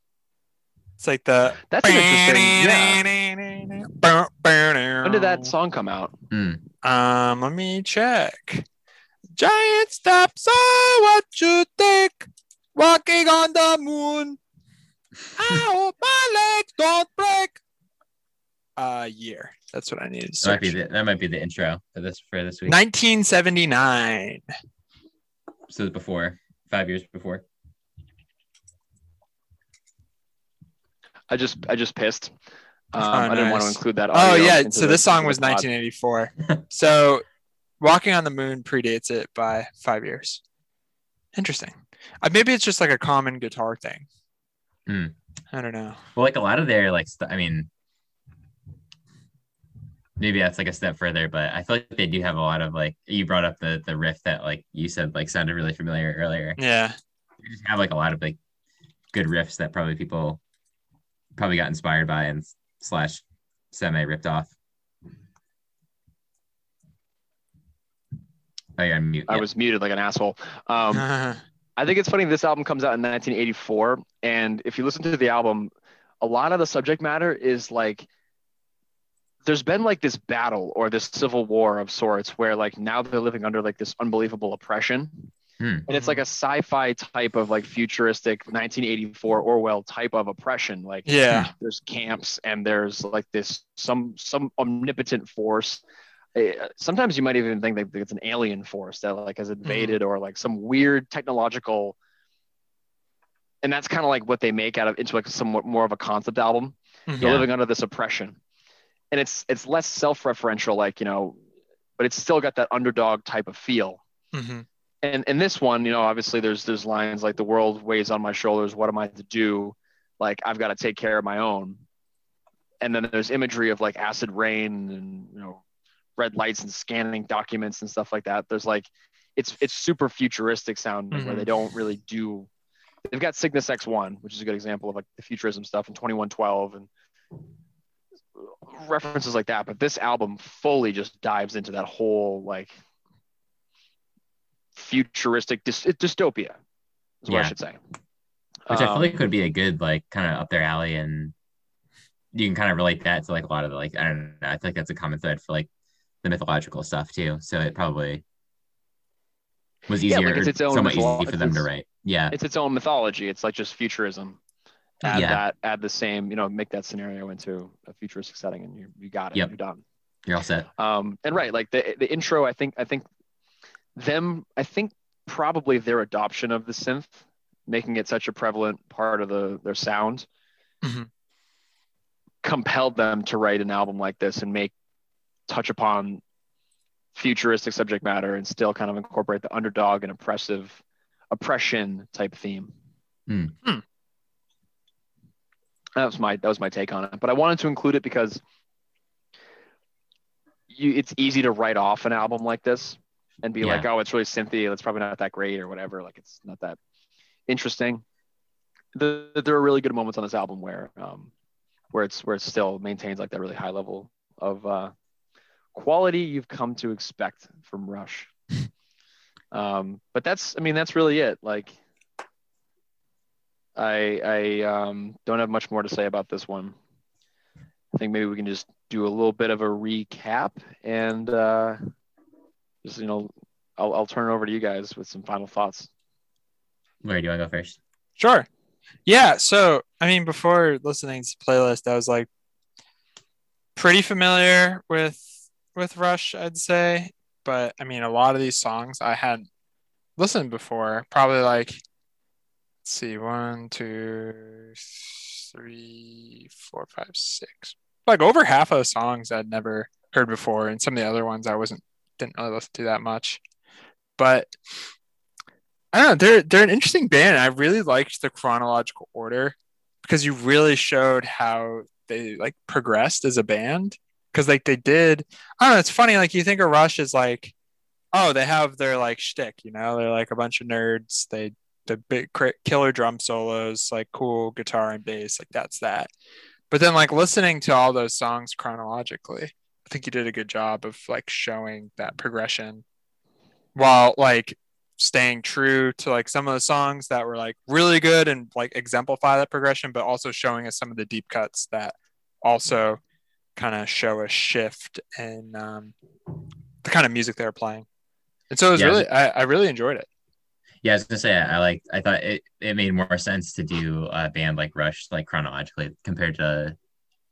It's like the That's an interesting. Yeah. When did that song come out? Hmm. Um, let me check. Giant steps are what you think. Walking on the moon. I hope my legs don't break. Uh, year. That's what I needed to That might be the, that might be the intro for this for this week. 1979. So before five years before. I just, I just pissed. Um, Oh, I didn't want to include that. Oh yeah, into so the- this song was 1984. so, Walking on the Moon predates it by five years. Interesting. Uh, maybe it's just like a common guitar thing. Hmm. I don't know. Well, like a lot of their like, st- I mean, maybe that's like a step further, but I feel like they do have a lot of like. You brought up the the riff that like you said like sounded really familiar earlier. Yeah. They just have like a lot of like good riffs that probably people probably got inspired by and slash semi ripped off. Oh, you're on mute. I yeah. was muted like an asshole. Um, I think it's funny. This album comes out in 1984, and if you listen to the album, a lot of the subject matter is like there's been like this battle or this civil war of sorts where like now they're living under like this unbelievable oppression. Hmm. And it's like a sci-fi type of like futuristic 1984 Orwell type of oppression. Like yeah. there's camps and there's like this some some omnipotent force Eh, sometimes you might even think that it's an alien force that like has invaded or like some weird technological and that's kind of like what they make out of into like somewhat more of a concept album Mhm. they're living under this oppression and it's it's less self-referential like you know but it's still got that underdog type of feel Mhm. And in this one, you know, obviously there's there's lines like the world weighs on my shoulders. What am I to do? Like I've got to take care of my own. And then there's imagery of like acid rain and you know red lights and scanning documents and stuff like that. There's like it's it's super futuristic sounding where Mhm. they don't really do. They've got Cygnus X1, which is a good example of like the futurism stuff, and 2112 and references like that. But this album fully just dives into that whole like futuristic dys- dystopia is what I should say. which I feel Um, like could be a good like kind of up their alley, and you can kind of relate that to like a lot of the like I don't know. I feel like that's a common thread for like the mythological stuff too. So it probably was Yeah, easier, like it's its own somewhat mytholo- easy for them to write. Yeah, it's its own mythology. It's like just futurism. Add Yeah. that, add the same, you know, make that scenario into a futuristic setting, and you you got it. Yep. You're done. you're all set. Um, and right, like the the intro, I think I think them, I think probably their adoption of the synth, making it such a prevalent part of the their sound, Mhm. compelled them to write an album like this and make touch upon futuristic subject matter and still kind of incorporate the underdog and oppressive oppression type theme. Hmm. Hmm. That was my that was my take on it. But I wanted to include it because you it's easy to write off an album like this and be Yeah. like, oh, it's really synthy, it's probably not that great or whatever. Like it's not that interesting. The, there are really good moments on this album where um, where it's where it still maintains like that really high level of uh, quality you've come to expect from Rush. um, but that's I mean that's really it. Like I I um, don't have much more to say about this one. I think maybe we can just do a little bit of a recap and uh, just you know I'll, I'll turn it over to you guys with some final thoughts. Where do you want to go first? Sure. Yeah. So, I mean, before listening to the playlist, I was like pretty familiar with with Rush, I'd say. But I mean, a lot of these songs I hadn't listened before. Probably like, let's see, one, two, three, four, five, six. Like over half of the songs I'd never heard before, and some of the other ones I wasn't didn't really listen to that much. But I don't know. They're they're an interesting band. I really liked the chronological order because you really showed how they like progressed as a band. Because like they did, I don't know. It's funny. Like you think of Rush as like, oh, they have their like shtick. You know, they're like a bunch of nerds. They the big killer drum solos, like cool guitar and bass, like that's that. But then like listening to all those songs chronologically, I think you did a good job of like showing that progression while like staying true to like some of the songs that were like really good and like exemplify that progression, but also showing us some of the deep cuts that also kind of show a shift in um, the kind of music they're playing. And so it was Yeah. really, I, I really enjoyed it. Yeah, I was gonna say I like I thought it, it made more sense to do a band like Rush like chronologically compared to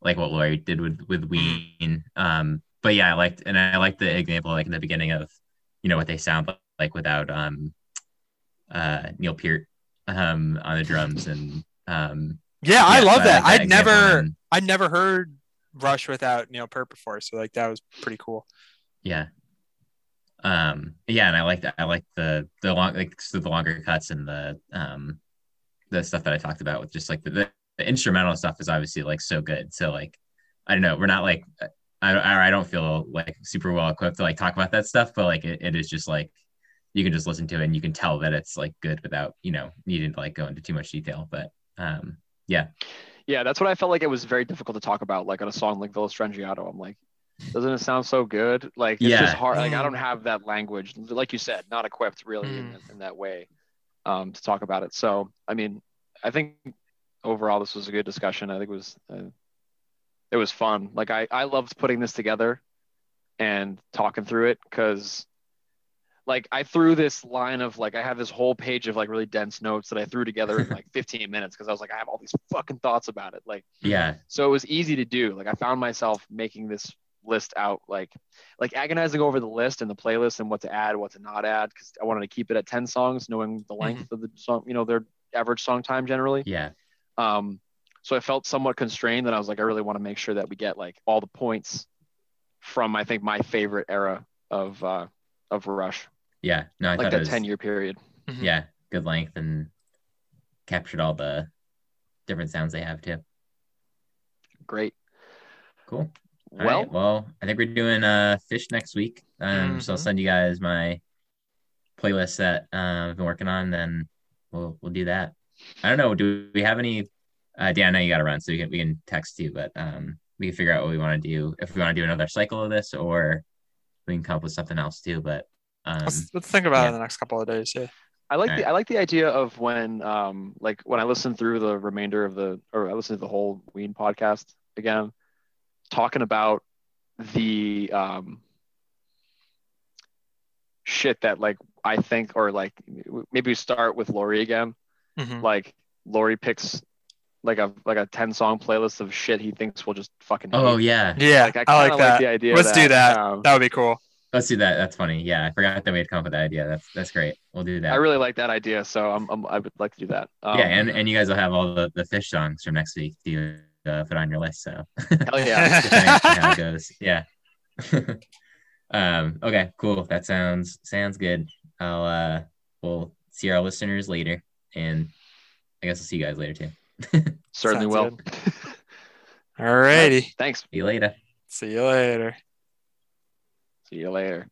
like what Lori did with with Ween. Um, but yeah, I liked and I liked the example like in the beginning of you know what they sound like without um uh Neil Peart um on the drums and um Yeah, I love so that. I'd never, and- I'd never heard Rush without Neil Peart before, so like that was pretty cool. yeah um yeah and i like that i like the the long like so the longer cuts and the um the stuff that i talked about with just like the, the, the instrumental stuff is obviously like so good so like i don't know we're not like i i I don't feel like super well equipped to like talk about that stuff but like it, it is just like you can just listen to it and you can tell that it's like good without you know needing to like go into too much detail but um yeah Yeah, that's what I felt like it was very difficult to talk about, like on a song like Villa Strangiato. I'm like, doesn't it sound so good? Like it's Yeah. just hard. Like I Mm. don't have that language, like you said, not equipped really in, in that way um, to talk about it. So I mean, I think overall this was a good discussion. I think it was uh, it was fun. Like I I loved putting this together and talking through it because like I threw this line of like I have this whole page of like really dense notes that I threw together in like 15 minutes because I was like I have all these fucking thoughts about it. Like yeah so it was easy to do. Like I found myself making this list out like like agonizing over the list and the playlist and what to add, what to not add because I wanted to keep it at 10 songs, knowing the length of the song, you know, their average song time generally. yeah Um, so I felt somewhat constrained and I was like, I really want to make sure that we get like all the points from I think my favorite era of uh of Rush, yeah no i like thought it that was 10 year period. Mhm. yeah good length and captured all the different sounds they have too Great. cool All Well, right, well, I think we're doing uh Phish next week. Um, so I'll Mhm. send you guys my playlist that uh, I've been working on. Then we'll we'll do that. I don't know. Do we have any? Uh, Dan, I know you got to run, so we can we can text you, but um, we can figure out what we want to do. If we want to do another cycle of this, or we can come up with something else too. But um, Let's, let's think about it in the next couple of days. Yeah. I like All the right. I like the idea of when um like when I listen through the remainder of the or I listen to the whole Ween podcast again, talking about the um shit that like I think or like maybe we start with Lori again. Mhm. Like Lori picks like a like a 10 song playlist of shit he thinks will just fucking oh hate. yeah, Yeah, Like I I, kind like of that. like the idea. Let's do that. Um, that would be cool. let's do that. That's funny. Yeah, I forgot that we had come up with that idea. That's that's great. We'll do that. I really like that idea, so I'm, I'm I would like to do that. Um, yeah, and, and you guys will have all the, the Phish songs from next week to uh, put on your list. So hell yeah. how it goes. Yeah. um, okay, cool. That sounds sounds good. I'll uh we'll see our listeners later and I guess I'll see you guys later too. Certainly Sounds will. Alrighty. Thanks. See you later. See you later. See you later.